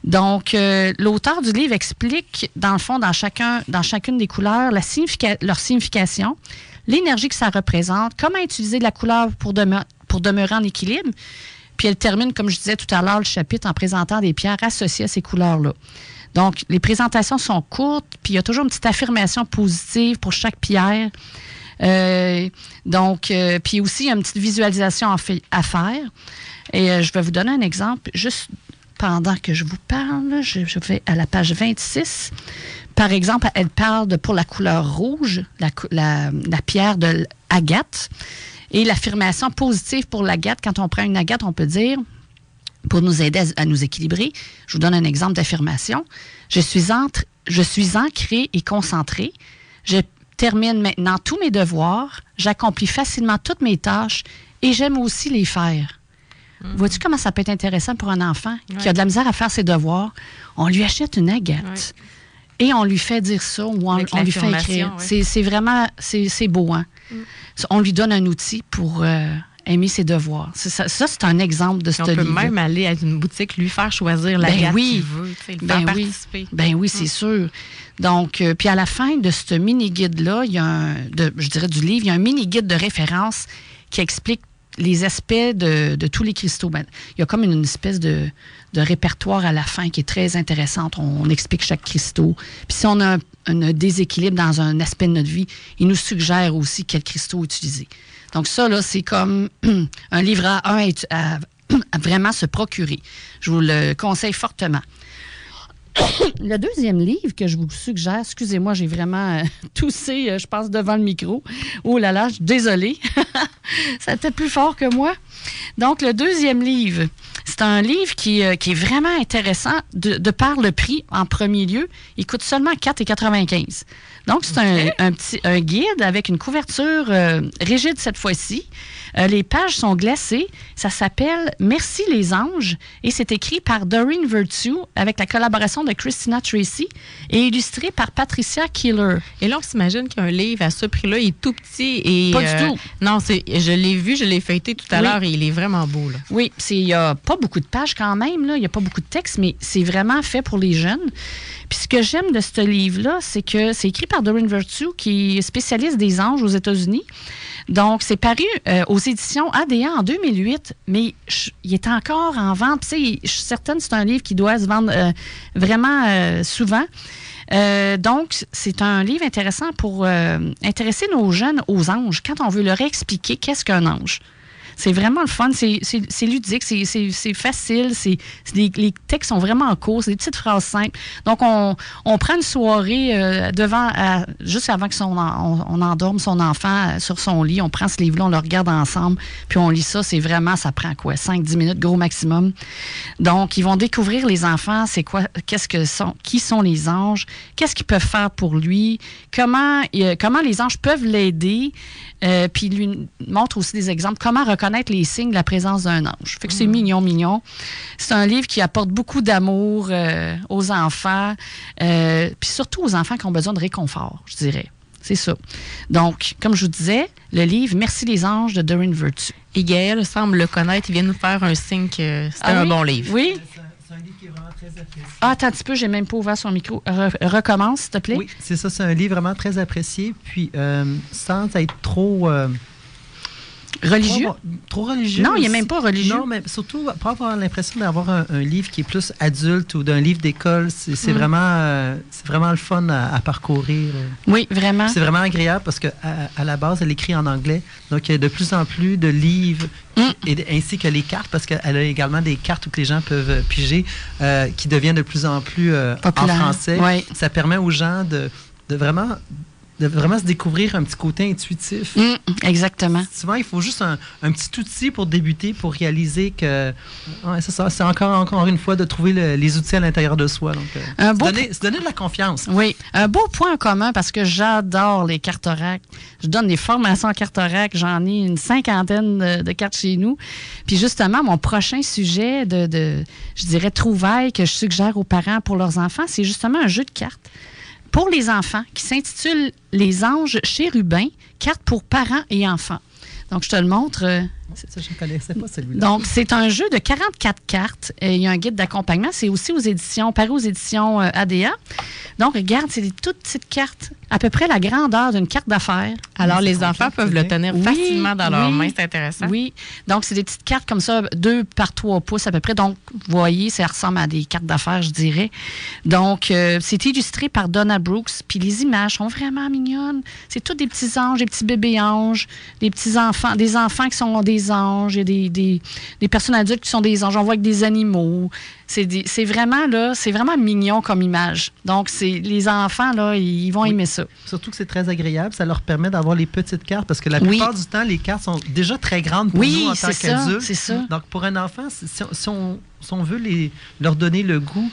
Donc, euh, l'auteur du livre explique, dans le fond, dans, chacun, dans chacune des couleurs, la leur signification, l'énergie que ça représente, comment utiliser la couleur pour, demeurer en équilibre. Puis elle termine, comme je disais tout à l'heure, le chapitre en présentant des pierres associées à ces couleurs-là. Donc, les présentations sont courtes, puis il y a toujours une petite affirmation positive pour chaque pierre. Euh, donc, euh, puis aussi, il y a une petite visualisation à, faire. Et euh, je vais vous donner un exemple, juste pendant que je vous parle. Je, vais à la page 26. Par exemple, elle parle de, pour la couleur rouge, la, pierre de l'agate. Et l'affirmation positive pour l'agate, quand on prend une agate, on peut dire, pour nous aider à, nous équilibrer, je vous donne un exemple d'affirmation. Je suis, entre, je suis ancré et concentré. Je termine maintenant tous mes devoirs. J'accomplis facilement toutes mes tâches et j'aime aussi les faire. Mhm. Vois-tu comment ça peut être intéressant pour un enfant qui a de la misère à faire ses devoirs? On lui achète une agate et on lui fait dire ça ou on, lui fait écrire. C'est vraiment, c'est beau. Hein? Mm. On lui donne un outil pour euh, aimer ses devoirs. Ça, c'est un exemple de ce livre. On peut même aller à une boutique, lui faire choisir la ben oui. qu'il veut, le ben oui. participer. Ben oui, c'est mm. sûr. Donc, euh, puis à la fin de ce mini-guide-là, il y a un, de, je dirais du livre, il y a un mini-guide de référence qui explique les aspects de, tous les cristaux. Ben, il y a comme une, espèce de, répertoire à la fin qui est très intéressante. On, explique chaque cristaux. Puis si on a un, déséquilibre dans un aspect de notre vie, il nous suggère aussi quel cristaux utiliser. Donc ça, là, c'est comme [CLEARS THROAT] un livre à un [CLEARS THROAT] à vraiment se procurer. Je vous le conseille fortement. [COUGHS] le deuxième livre que je vous suggère, excusez-moi, j'ai vraiment euh, [LAUGHS] toussé, euh, je pense, devant le micro. Oh là là, désolée. [LAUGHS] Ça était plus fort que moi. Donc, le deuxième livre, c'est un livre qui, euh, qui, est vraiment intéressant de, de, par le prix en premier lieu. Il coûte seulement 4,95. Donc, c'est un, un, petit un guide avec une couverture rigide cette fois-ci. Euh, les pages sont glacées. Ça s'appelle Merci les anges et c'est écrit par Doreen Virtue avec la collaboration de Christina Tracy et illustré par Patricia Killer. Et là, on s'imagine qu'un livre à ce prix-là est tout petit et. Pas du euh, tout. Non, je l'ai vu, je l'ai feuilleté tout à l'heure et il est vraiment beau. Là. Oui, il n'y a pas beaucoup de pages quand même, il n'y a pas beaucoup de texte, mais c'est vraiment fait pour les jeunes. Puis ce que j'aime de ce livre-là, c'est que c'est écrit par Doreen Virtue, qui est spécialiste des anges aux États-Unis. Donc, c'est paru euh, aux éditions ADA en 2008, mais il est encore en vente. je suis certaine que c'est un livre qui doit se vendre euh, vraiment euh, souvent. donc, c'est un livre intéressant pour intéresser nos jeunes aux anges quand on veut leur expliquer qu'est-ce qu'un ange. C'est vraiment le fun. C'est ludique, c'est facile. les textes sont vraiment courts, c'est des petites phrases simples. Donc, on, prend une soirée euh, devant, juste avant que son, on, endorme son enfant euh, sur son lit. On prend ce livre-là, on le regarde ensemble, puis on lit ça. C'est vraiment, ça prend quoi? 5-10 minutes, gros maximum. Donc, ils vont découvrir les enfants, c'est quoi, qu'est-ce que sont, qui sont les anges, qu'est-ce qu'ils peuvent faire pour lui, comment, euh, comment les anges peuvent l'aider. Euh, puis lui montre aussi des exemples, comment les signes de la présence d'un ange. Fait que c'est mignon, mignon. C'est un livre qui apporte beaucoup d'amour euh, aux enfants, euh, puis surtout aux enfants qui ont besoin de réconfort, je dirais. C'est ça. Donc, comme je vous disais, le livre Merci les anges de Doreen Virtue. Et Gaël semble le connaître. Il vient nous faire un signe que c'est ah un bon livre. Oui? C'est un livre qui est vraiment très apprécié. Ah, attends un petit peu, j'ai même pas ouvert son micro. recommence, s'il te plaît. Oui, c'est ça. C'est un livre vraiment très apprécié. Puis, euh, sans être trop. Euh, Religieux? Trop, religieux. Non, il n'est même pas religieux. Non, mais surtout, pour avoir l'impression d'avoir un, livre qui est plus adulte ou d'un livre d'école, c'est mm. vraiment, euh, c'est vraiment le fun à, parcourir. Oui, vraiment. C'est vraiment agréable parce qu'à à la base, elle écrit en anglais. Donc, il y a de plus en plus de livres, mm. et, ainsi que les cartes, parce qu'elle a également des cartes où les gens peuvent piger, euh, qui deviennent de plus en plus euh, en français. Ça permet aux gens de, de vraiment de vraiment se découvrir un petit côté intuitif. Mm, exactement. Souvent, il faut juste un, petit outil pour débuter, pour réaliser que c'est encore, encore une fois de trouver les outils à l'intérieur de soi. Donc, euh, se, donner, de la confiance. Oui. Un beau point en commun parce que j'adore les cartes cartoracs. Je donne des formations en cartorac. J'en ai une cinquantaine de, cartes chez nous. Puis justement, mon prochain sujet de, de, je dirais, trouvaille que je suggère aux parents pour leurs enfants, c'est justement un jeu de cartes pour les enfants qui s'intitule Les anges chérubins, carte pour parents et enfants. Donc, je te le montre. Euh, ça, je ne connaissais pas celui-là. Donc, c'est un jeu de 44 cartes. Et il y a un guide d'accompagnement. C'est aussi aux éditions, paru aux éditions euh, ADA. Donc, regarde, c'est des toutes petites cartes, à peu près la grandeur d'une carte d'affaires. Alors, les enfants peuvent le tenir facilement dans leurs mains. C'est intéressant. Oui. Donc, c'est des petites cartes comme ça, deux par trois pouces à peu près. Donc, vous voyez, ça ressemble à des cartes d'affaires, je dirais. Donc, euh, c'est illustré par Donna Brooks. Puis les images sont vraiment mignonnes. C'est tous des petits anges, des petits bébés anges, des petits enfants, des enfants qui sont des anges, a des, des, des, personnes adultes qui sont des anges. On voit avec des animaux. C'est vraiment là, c'est vraiment mignon comme image. Donc, c'est les enfants là, ils vont aimer ça. Surtout que c'est très agréable, ça leur permet d'avoir les petites cartes parce que la plupart du temps, les cartes sont déjà très grandes pour nous en tant qu'adultes. c'est ça. Donc, pour un enfant, si, on, on, veut les, leur donner le goût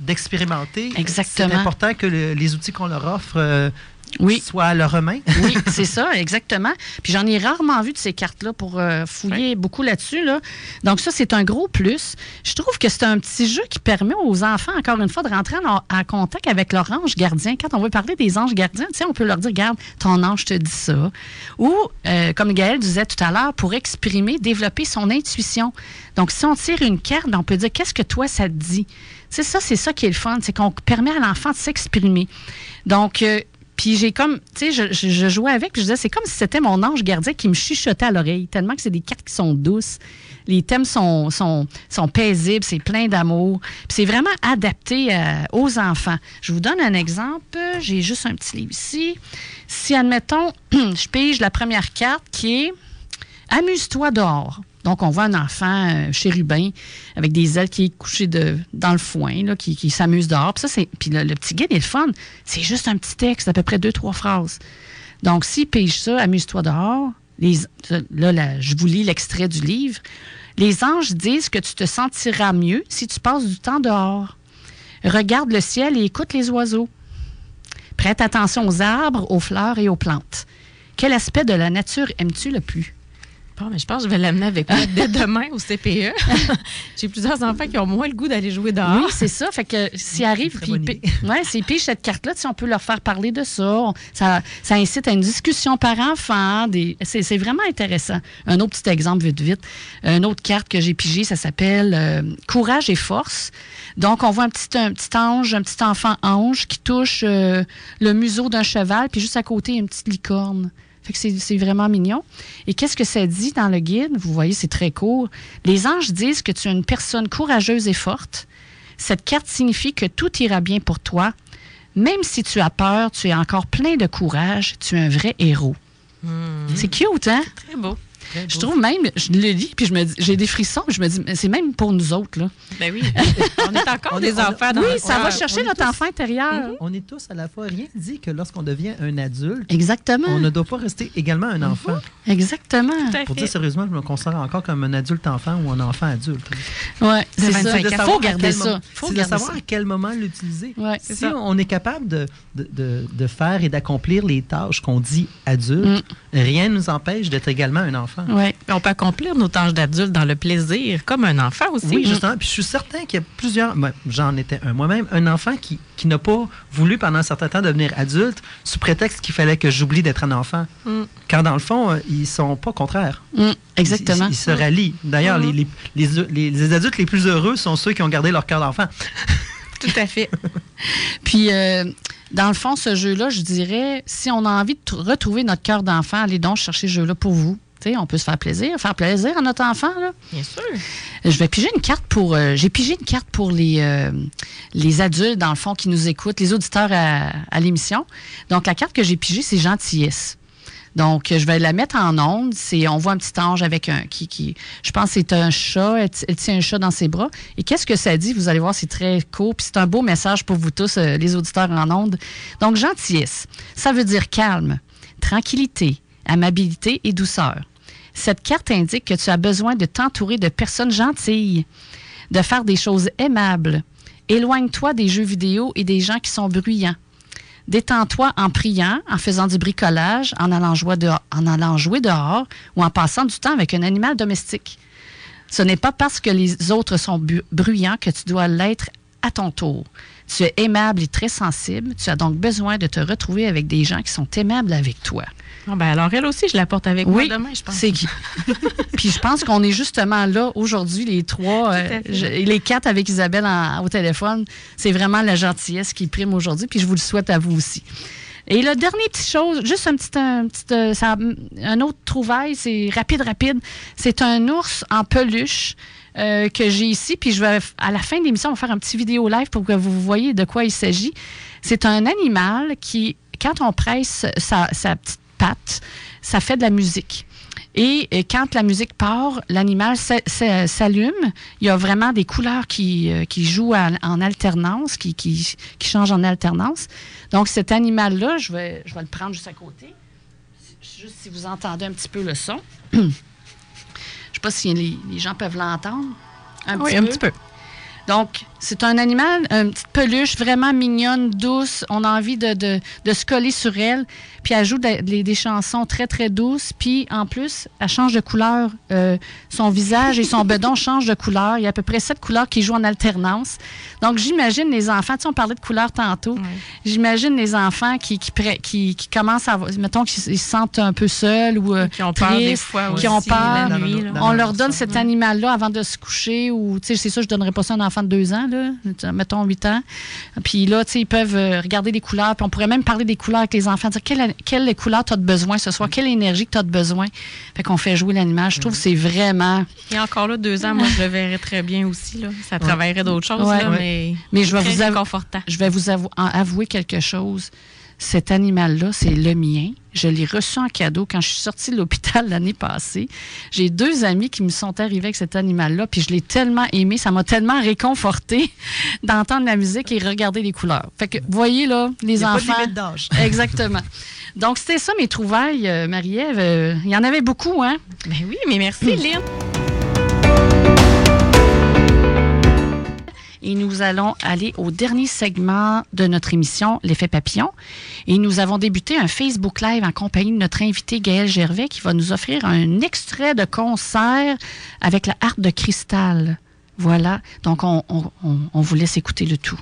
d'expérimenter, c'est important que les outils qu'on leur offre euh, oui. soit à leur main. [LAUGHS] oui, c'est ça, exactement. Puis j'en ai rarement vu de ces cartes-là pour euh, fouiller beaucoup là-dessus. Là. Donc ça, c'est un gros plus. Je trouve que c'est un petit jeu qui permet aux enfants, encore une fois, de rentrer en, contact avec leur ange gardien. Quand on veut parler des anges gardiens, tu sais, on peut leur dire, regarde, ton ange te dit ça. Ou, euh, comme Gaël disait tout à l'heure, pour exprimer, développer son intuition. Donc, si on tire une carte, on peut dire, qu'est-ce que toi, ça te dit? C'est ça, c'est ça qui est le fun, c'est qu'on permet à l'enfant de s'exprimer. Donc, euh, puis j'ai comme, tu sais, je, jouais avec, puis je disais, c'est comme si c'était mon ange gardien qui me chuchotait à l'oreille, tellement que c'est des cartes qui sont douces. Les thèmes sont, sont, sont paisibles, c'est plein d'amour. Puis c'est vraiment adapté euh, aux enfants. Je vous donne un exemple. J'ai juste un petit livre ici. Si, admettons, [CLEARS THROAT] je pige la première carte qui est Amuse-toi dehors. Donc, on voit un enfant euh, chérubin avec des ailes qui est couché dans le foin, là, qui, s'amuse dehors. Puis, puis le, petit guide est le fun. C'est juste un petit texte d'à peu près deux, trois phrases. Donc, s'il pêche ça, amuse-toi dehors. Les, là, je vous lis l'extrait du livre. Les anges disent que tu te sentiras mieux si tu passes du temps dehors. Regarde le ciel et écoute les oiseaux. Prête attention aux arbres, aux fleurs et aux plantes. Quel aspect de la nature aimes-tu le plus? Bon, mais je pense que je vais l'amener avec moi dès demain au CPE. [LAUGHS] J'ai plusieurs enfants qui ont moins le goût d'aller jouer dehors. Oui, c'est ça. Fait que s'ils arrivent, puis ouais, s'ils pigent cette carte-là, si on peut leur faire parler de ça, ça, ça incite à une discussion par enfant. C'est vraiment intéressant. Un autre petit exemple, vite, vite. Une autre carte que j'ai pigée, ça s'appelle euh, Courage et force. Donc, on voit un petit, un petit ange, un petit enfant ange qui touche euh, le museau d'un cheval, puis juste à côté, une petite licorne. Fait que c'est vraiment mignon. Et qu'est-ce que ça dit dans le guide? Vous voyez, c'est très court. Les anges disent que tu es une personne courageuse et forte. Cette carte signifie que tout ira bien pour toi. Même si tu as peur, tu es encore plein de courage. Tu es un vrai héros. Hmm. C'est cute, hein? Très beau. Je trouve même, je le lis, puis je me j'ai des frissons, je me dis, c'est même pour nous autres, là. Ben oui. [LAUGHS] on est encore des enfants dans Oui, ça va chercher notre enfant intérieur. On est tous à la fois. Rien dit que lorsqu'on devient un adulte, Exactement. on ne doit pas rester également un enfant. Exactement. Pour dire sérieusement, je me considère encore comme un adulte enfant ou un enfant adulte. Oui, c'est ça. Il faut garder ça. C'est de savoir à quel moment l'utiliser. si on est capable de, de, de faire et d'accomplir les tâches qu'on dit adulte, mm. rien ne nous empêche d'être également un enfant. Oui. On peut accomplir nos tâches d'adulte dans le plaisir, comme un enfant aussi. Oui, justement. Puis je suis certain qu'il y a plusieurs. J'en étais un moi-même, un enfant qui, qui n'a pas voulu pendant un certain temps devenir adulte sous prétexte qu'il fallait que j'oublie d'être un enfant. Mm. Car dans le fond, euh, ils sont pas contraires. Mm, exactement. Ils, se rallient. D'ailleurs, mm. les, les, les, adultes les plus heureux sont ceux qui ont gardé leur cœur d'enfant. [LAUGHS] Tout à fait. Puis. Euh, dans le fond, ce jeu-là, je dirais, si on a envie de retrouver notre cœur d'enfant, allez donc chercher ce jeu-là pour vous on peut se faire plaisir, faire plaisir à notre enfant. Là. Bien sûr. Je vais piger une carte pour. Euh, j'ai pigé une carte pour les, euh, les adultes, dans le fond, qui nous écoutent, les auditeurs à, à l'émission. Donc, la carte que j'ai pigée, c'est gentillesse. Donc, je vais la mettre en onde. C'est, on voit un petit ange avec un qui, qui je pense, c'est un chat. Elle, tient un chat dans ses bras. Et qu'est-ce que ça dit? Vous allez voir, c'est très court. Puis c'est un beau message pour vous tous, euh, les auditeurs en onde. Donc, gentillesse, ça veut dire calme, tranquillité, amabilité et douceur. Cette carte indique que tu as besoin de t'entourer de personnes gentilles, de faire des choses aimables. Éloigne-toi des jeux vidéo et des gens qui sont bruyants. Détends-toi en priant, en faisant du bricolage, en allant, jouer dehors, ou en passant du temps avec un animal domestique. Ce n'est pas parce que les autres sont bruyants que tu dois l'être à ton tour. Tu es aimable et très sensible. Tu as donc besoin de te retrouver avec des gens qui sont aimables avec toi. Ah ben alors, elle aussi, je la porte avec moi demain, je pense. C'est [LAUGHS] Puis je pense qu'on est justement là aujourd'hui, les trois, euh, les quatre avec Isabelle au téléphone. C'est vraiment la gentillesse qui prime aujourd'hui. Puis je vous le souhaite à vous aussi. Et la dernière petite chose, juste un petit, un, petit, euh, ça, un autre trouvaille, c'est rapide, rapide. C'est un ours en peluche euh, que j'ai ici. Puis je vais, à la fin de l'émission, on va faire un petit vidéo live pour que vous voyez de quoi il s'agit. C'est un animal qui, quand on presse sa, sa petite patte, ça fait de la musique. Et, quand la musique part, l'animal s'allume. Il y a vraiment des couleurs qui, euh, qui jouent en alternance, qui, qui, qui, changent en alternance. Donc, cet animal-là, je vais, je vais le prendre juste à côté. Juste si vous entendez un petit peu le son. [CLEARS THROAT] je ne sais pas si les, gens peuvent l'entendre. oui, un petit peu. Donc, c'est un animal, une petite peluche vraiment mignonne, douce. On a envie de, de, de se coller sur elle. Puis elle joue des, des, chansons très, très douces. Puis en plus, elle change de couleur. Euh, son visage et son [LAUGHS] bedon changent de couleur. Il y a à peu près sept couleurs qui jouent en alternance. Donc, j'imagine les enfants, tu sais, on parlait de couleurs tantôt. J'imagine les enfants qui, qui, qui, qui, commencent à, mettons, qu'ils se sentent un peu seuls ou euh, qui ont peur des fois qui ont peur. on leur donne cet animal-là avant de se coucher ou, tu sais, c'est ça, je donnerais pas ça à un enfant de deux ans, là mettons 8 ans. Puis là, tu sais, ils peuvent euh, regarder des couleurs. Puis on pourrait même parler des couleurs avec les enfants, dire quelle, quelle couleur tu as besoin ce soir, quelle énergie que tu as besoin. Fait qu'on fait jouer l'animal. Je trouve que c'est vraiment. Et encore là, deux ans, moi, je le verrais très bien aussi. Là. Ça travaillerait d'autres choses, mais, mais je vais, vous je vais vous avouer quelque chose cet animal-là, c'est le mien. Je l'ai reçu en cadeau quand je suis sortie de l'hôpital l'année passée. J'ai deux amis qui me sont arrivés avec cet animal-là, puis je l'ai tellement aimé, ça m'a tellement réconforté [LAUGHS] d'entendre la musique et regarder les couleurs. Fait que, voyez là, les Il enfants. Pas de d'âge. [LAUGHS] Exactement. Donc, c'était ça mes trouvailles, euh, Marie-Ève. Euh, il y en avait beaucoup, hein? Ben oui, mais merci, Lynn. Et nous allons aller au dernier segment de notre émission, L'effet papillon. Et nous avons débuté un Facebook Live en compagnie de notre invité Gaël Gervais qui va nous offrir un extrait de concert avec la harpe de cristal. Voilà, donc on, on vous laisse écouter le tout.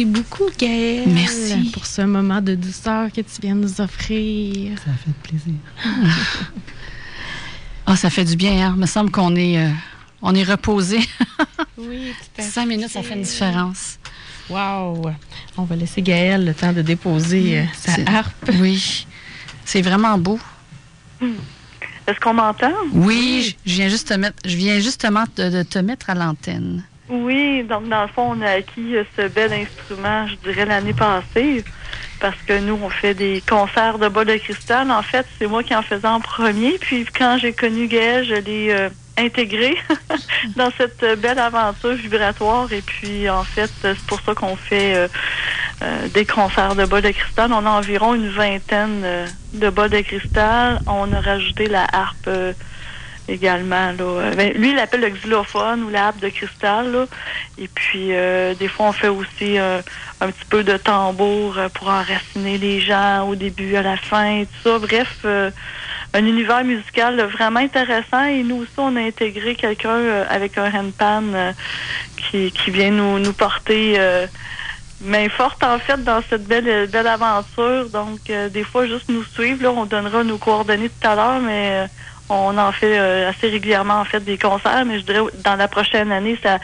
Merci beaucoup, Gaëlle. Merci. Pour ce moment de douceur que tu viens de nous offrir. Ça fait plaisir. [LAUGHS] Ah, ça fait du bien, hein? Il me semble qu'on est, euh, on est reposé. [LAUGHS] oui, tout à Cinq minutes, ça fait une différence. Wow! On va laisser Gaëlle le temps de déposer euh, sa harpe. [LAUGHS] Oui. C'est vraiment beau. Est-ce qu'on m'entend? Oui, je viens, juste te mettre, je viens justement de, de te mettre à l'antenne. Donc dans le fond, on a acquis euh, ce bel instrument, je dirais, l'année passée. Parce que nous, on fait des concerts de bas de cristal. En fait, c'est moi qui en faisais en premier. Puis quand j'ai connu Gaël, je l'ai euh, intégré [LAUGHS] dans cette belle aventure vibratoire. Et puis, en fait, c'est pour ça qu'on fait euh, euh, des concerts de bas de cristal. On a environ une vingtaine de bas de cristal. On a rajouté la harpe également. Là. Ben, lui, il appelle le xylophone ou la de cristal. Là. Et puis, euh, des fois, on fait aussi euh, un petit peu de tambour euh, pour enraciner les gens au début, à la fin, tout ça. Bref, un univers musical vraiment intéressant. Et nous aussi, on a intégré quelqu'un avec un handpan qui, qui vient nous, nous porter... main forte en fait dans cette belle belle aventure. Donc des fois juste nous suivre. Là, on donnera nos coordonnées tout à l'heure, mais on en fait euh, assez régulièrement en fait des concerts. Mais je dirais dans la prochaine année, ça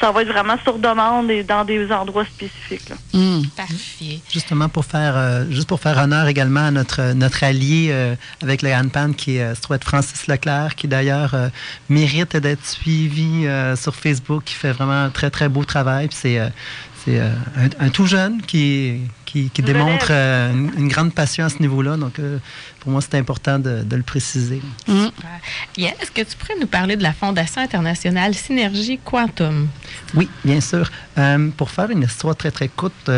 ça va être vraiment sur demande et dans des endroits spécifiques. là. Hmm. Parfait. Justement pour faire euh, juste pour faire honneur également à notre notre allié euh, avec le handpan qui est euh, se trouve être Francis Leclerc qui d'ailleurs euh, mérite d'être suivi euh, sur Facebook qui fait vraiment un très très beau travail Puis c'est euh, c'est euh, un, un tout jeune qui qui, démontre euh, une, une grande passion à ce niveau-là donc euh, pour moi c'est important de, de le préciser. Yann, est-ce que tu pourrais nous parler de la Fondation internationale Synergie Quantum? Oui, bien sûr. Euh, pour faire une histoire très, très courte,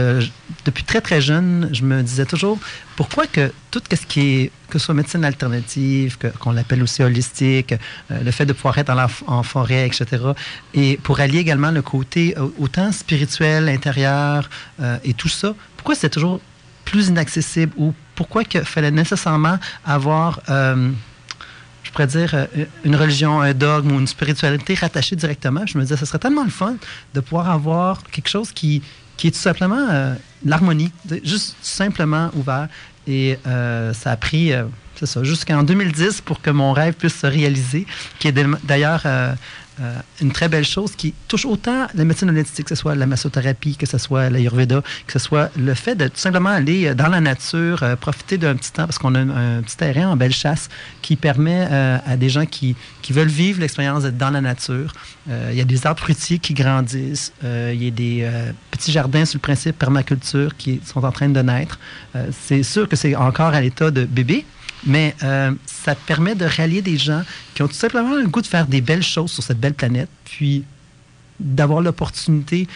depuis très, très jeune, je me disais toujours pourquoi que tout ce qui est, que ce soit médecine alternative, qu'on l'appelle aussi holistique, euh, le fait de pouvoir être en, la en forêt, etc., et pour allier également le côté autant spirituel, intérieur euh, et tout ça, pourquoi c'est toujours plus inaccessible ou pourquoi qu'il fallait nécessairement avoir... euh, je pourrais dire, euh, une religion, un dogme ou une spiritualité rattachée directement? Je me disais, ce serait tellement le fun de pouvoir avoir quelque chose qui, qui est tout simplement euh, l'harmonie, juste simplement ouvert. Et ça a pris, c'est ça, jusqu'en 2010 pour que mon rêve puisse se réaliser, qui est d'ailleurs euh, une très belle chose qui touche autant la médecine holistique, que ce soit la massothérapie, que ce soit l'ayurveda, que ce soit le fait de tout simplement aller euh, dans la nature, euh, profiter d'un petit temps, parce qu'on a un, petit terrain en belle chasse qui permet à des gens qui, qui veulent vivre l'expérience d'être dans la nature. Il y a des arbres fruitiers qui grandissent, il y a des petits jardins sur le principe permaculture qui sont en train de naître. C'est sûr que c'est encore à l'état de bébé, mais euh, ça permet de rallier des gens qui ont tout simplement le goût de faire des belles choses sur cette belle planète, puis d'avoir l'opportunité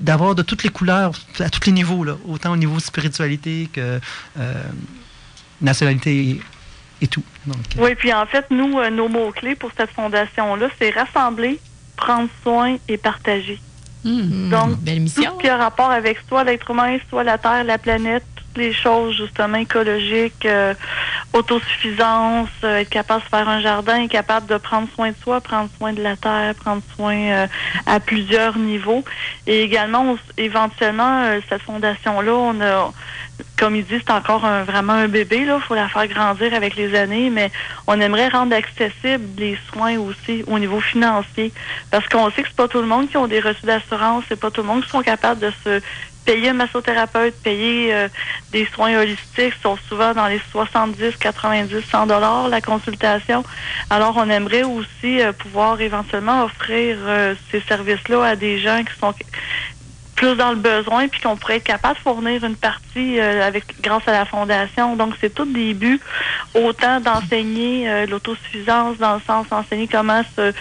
d'avoir de toutes les couleurs, à tous les niveaux, là, autant au niveau spiritualité que euh, nationalité et, et tout. Donc, euh, Oui, puis en fait, nous, euh, nos mots-clés pour cette fondation-là, c'est rassembler, prendre soin et partager. Hmm. Donc, belle Tout ce qui a rapport avec soit l'être humain, soit la Terre, la planète, les choses justement écologiques, euh, autosuffisance, euh, être capable de faire un jardin, être capable de prendre soin de soi, prendre soin de la Terre, prendre soin euh, à plusieurs niveaux. Et également, éventuellement, cette fondation-là, on a comme il dit, c'est encore un- vraiment un bébé. Il faut la faire grandir avec les années, mais on aimerait rendre accessibles les soins aussi au niveau financier. Parce qu'on sait que c'est pas tout le monde qui ont des reçus d'assurance, c'est pas tout le monde qui sont capables de se payer un massothérapeute, payer euh, des soins holistiques, sont souvent dans les 70, 90, 100 dollars la consultation. Alors, on aimerait aussi euh, pouvoir éventuellement offrir euh, ces services-là à des gens qui sont plus dans le besoin, puis qu'on pourrait être capable de fournir une partie euh, avec grâce à la fondation. Donc, c'est tout des buts, autant d'enseigner euh, l'autosuffisance, dans le sens d'enseigner comment se,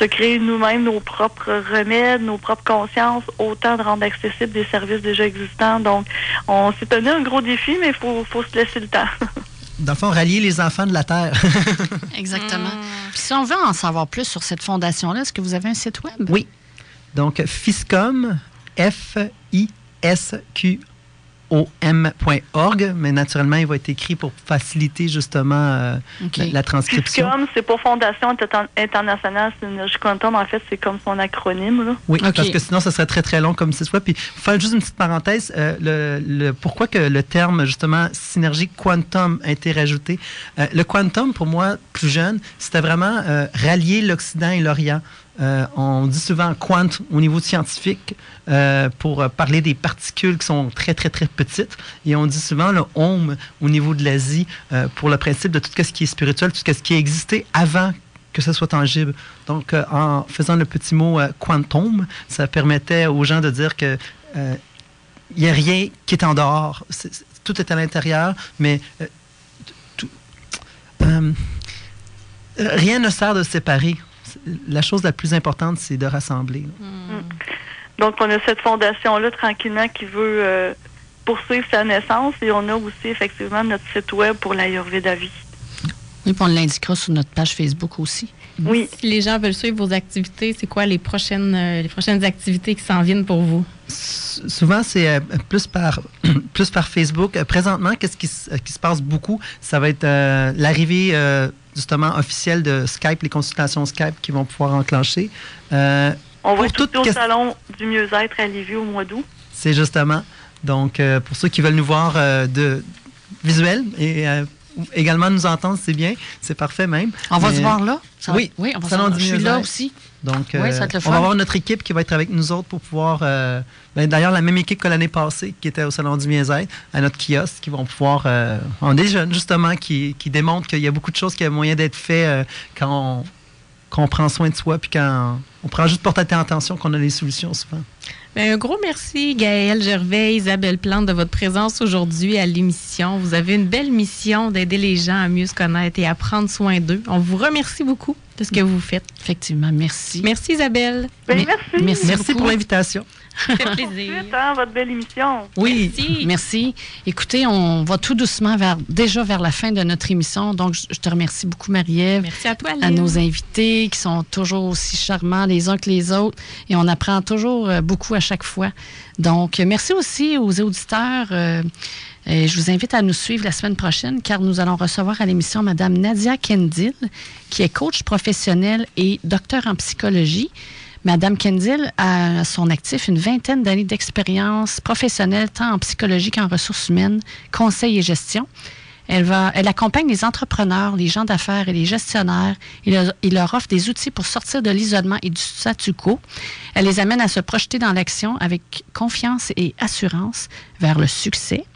se créer nous-mêmes nos propres remèdes, nos propres consciences, autant de rendre accessibles des services déjà existants. Donc, on s'est donné un gros défi, mais il faut, faut se laisser le temps. [LAUGHS] dans le fond, rallier les enfants de la Terre. [LAUGHS] Exactement. Puis si on veut en savoir plus sur cette fondation-là, est-ce que vous avez un site web? oui. Donc, FISCOM, F-I-S-Q om.org, mais naturellement, il va être écrit pour faciliter justement euh, la, transcription. Comme c'est pour Fondation internationale Synergie Quantum, en fait, c'est comme son acronyme. Oui, parce que sinon, ça serait très, très long comme ce soit. Puis, faire juste une petite parenthèse, euh, le, pourquoi que le terme, justement, synergie quantum a été rajouté? Euh, le quantum, pour moi, plus jeune, c'était vraiment rallier l'Occident et l'Orient. Euh, on dit souvent quant au niveau scientifique euh, pour parler des particules qui sont très, très, très petites. Et on dit souvent le home au niveau de l'Asie euh, pour le principe de tout ce qui est spirituel, tout ce qui a existé avant que ce soit tangible. Donc, en faisant le petit mot quantum, ça permettait aux gens de dire que il n'y a rien qui est en dehors. tout est à l'intérieur, mais rien ne sert de séparer la chose la plus importante, c'est de rassembler. Hmm. Donc, on a cette fondation-là, tranquillement, qui veut euh, poursuivre sa naissance et on a aussi, effectivement, notre site web pour l'Ayurveda Vie. Oui, puis on l'indiquera sur notre page Facebook aussi. Oui. Si les gens veulent suivre vos activités, c'est quoi les prochaines, euh, les prochaines activités qui s'en viennent pour vous? souvent, c'est euh, plus, par, [CLEARS THROAT] plus par Facebook. présentement, qu'est-ce qui, qui, se passe beaucoup? Ça va être l'arrivée justement officiel de Skype, les consultations Skype qui vont pouvoir enclencher. Euh, On va être au salon du mieux-être à Lévis au mois d'août. C'est justement. Donc, euh, pour ceux qui veulent nous voir euh, de visuel et également nous entendre, c'est bien. C'est parfait même. On va se voir là? oui, oui, on va se voir. Je suis là aussi. Donc, on va avoir notre équipe qui va être avec nous autres pour pouvoir ben, d'ailleurs, la même équipe que l'année passée, qui était au Salon du Mieux-être, à notre kiosque, qui vont pouvoir. Euh, on est jeunes, justement, qui, qui démontrent qu'il y a beaucoup de choses qui ont moyen d'être faites euh, quand, on, prend soin de soi, puis quand on, prend juste porter attention qu'on a les solutions souvent. Ben, un gros merci, Gaëlle Gervais, Isabelle Plante, de votre présence aujourd'hui à l'émission. Vous avez une belle mission d'aider les gens à mieux se connaître et à prendre soin d'eux. On vous remercie beaucoup de ce que vous faites. Effectivement, merci. Merci, Isabelle. Ben, merci. Merci, merci pour l'invitation. Ça fait [LAUGHS] plaisir. Hein, votre belle émission. Oui, merci. Écoutez, on va tout doucement vers, déjà vers la fin de notre émission. Donc, je te remercie beaucoup, Marie-Ève. Merci à toi, À nos invités qui sont toujours aussi charmants les uns que les autres. Et on apprend toujours euh, beaucoup à chaque fois. Donc, merci aussi aux auditeurs. Euh, et je vous invite à nous suivre la semaine prochaine car nous allons recevoir à l'émission Mme Nadia Kendil, qui est coach professionnel et docteur en psychologie. Madame Kendall a à son actif une vingtaine d'années d'expérience professionnelle tant en psychologie qu'en ressources humaines, conseil et gestion. Elle, va, elle accompagne les entrepreneurs, les gens d'affaires et les gestionnaires. Il, leur offre des outils pour sortir de l'isolement et du statu quo. Elle les amène à se projeter dans l'action avec confiance et assurance vers le succès,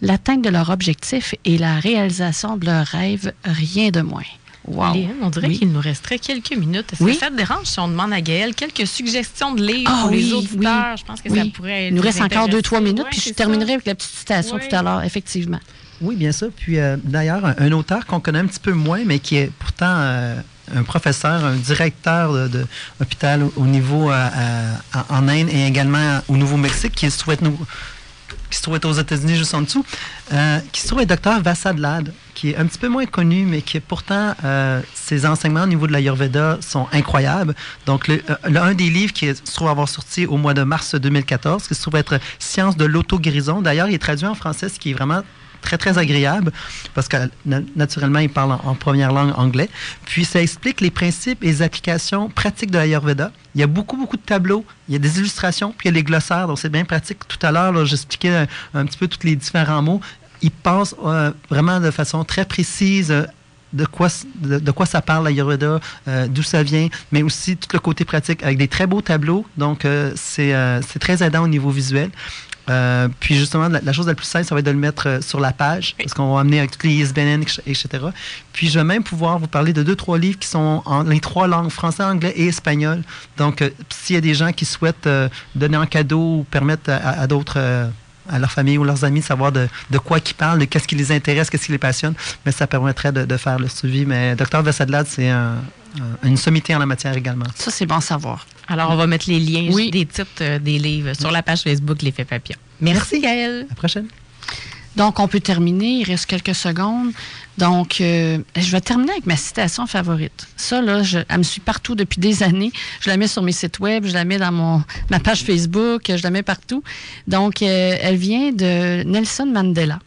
l'atteinte de leur objectif et la réalisation de leurs rêves, rien de moins. Wow. on dirait qu'il nous resterait quelques minutes. Est-ce que ça te dérange si on demande à Gaëlle quelques suggestions de livres ah pour les auditeurs? Je pense que ça pourrait Il nous reste encore deux, trois minutes, puis je terminerai avec la petite citation tout à l'heure, effectivement. Oui, bien sûr. Puis euh, d'ailleurs, un, auteur qu'on connaît un petit peu moins, mais qui est pourtant euh, un professeur, un directeur d'hôpital au niveau euh, en Inde et également au Nouveau-Mexique, qui souhaite nous qui se trouve être aux États-Unis juste en dessous, qui se trouve être docteur Vassadlad qui est un petit peu moins connu, mais qui est pourtant, euh, ses enseignements au niveau de l'Ayurveda sont incroyables. Donc, le, euh, des livres qui se trouve avoir sorti au mois de mars 2014, qui se trouve être Science de l'auto-guérison. D'ailleurs, il est traduit en français, ce qui est vraiment très, très agréable, parce que naturellement, il parle en, première langue anglais. Puis, ça explique les principes et les applications pratiques de l'Ayurveda. Il y a beaucoup, beaucoup de tableaux, il y a des illustrations, puis il y a les glossaires, donc c'est bien pratique. Tout à l'heure, j'expliquais un, un, petit peu tous les différents mots il pense euh, vraiment de façon très précise euh, de quoi, de, quoi ça parle, l'Ayurveda, euh, d'où ça vient, mais aussi tout le côté pratique avec des très beaux tableaux. Donc, c'est très aidant au niveau visuel. puis justement, la, chose la plus simple, ça va être de le mettre sur la page, parce qu'on va amener avec tous les ISBN, etc. Puis je vais même pouvoir vous parler de deux, trois livres qui sont en les trois langues, français, anglais et espagnol. Donc, s'il y a des gens qui souhaitent donner en cadeau ou permettre à d'autres à leur famille ou leurs amis de savoir de, quoi ils parlent, de qu'est-ce qui les intéresse, qu'est-ce qui les passionne, mais ça permettrait de, faire le suivi. Mais Dr Vessadlad, c'est une sommité en la matière également. Ça, c'est bon à savoir. Alors, on va mettre les liens des titres euh, des livres sur la page Facebook L'effet papillon. Merci, Gaëlle. À la prochaine. Donc, on peut terminer. Il reste quelques secondes. Donc, euh, je vais terminer avec ma citation favorite. Ça, là, je, elle me suit partout depuis des années. Je la mets sur mes sites web, je la mets dans mon, ma page Facebook, je la mets partout. Donc, euh, elle vient de Nelson Mandela.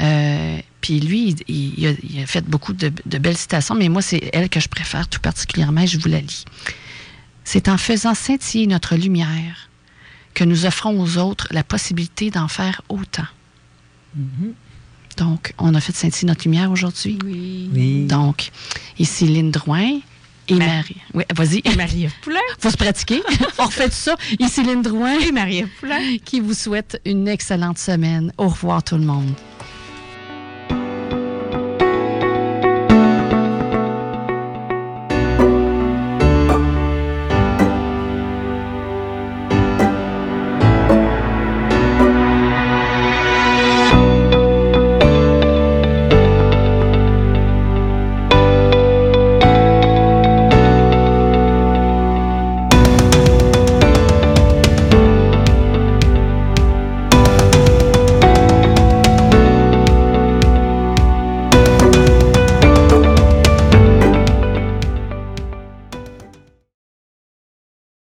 Euh, puis lui, il, a, fait beaucoup de, belles citations, mais moi, c'est elle que je préfère tout particulièrement. Je vous la lis. C'est en faisant scintiller notre lumière que nous offrons aux autres la possibilité d'en faire autant. Mm-hmm. Donc, on a fait scintiller notre lumière aujourd'hui. Oui. Donc, ici Lynn Drouin et Marie. Oui, vas-y. Et Marie Poulain. [LAUGHS] Faut se pratiquer. [LAUGHS] on refait tout ça. Ici Lynn Drouin et Marie Poulain. Qui vous souhaite une excellente semaine. Au revoir tout le monde.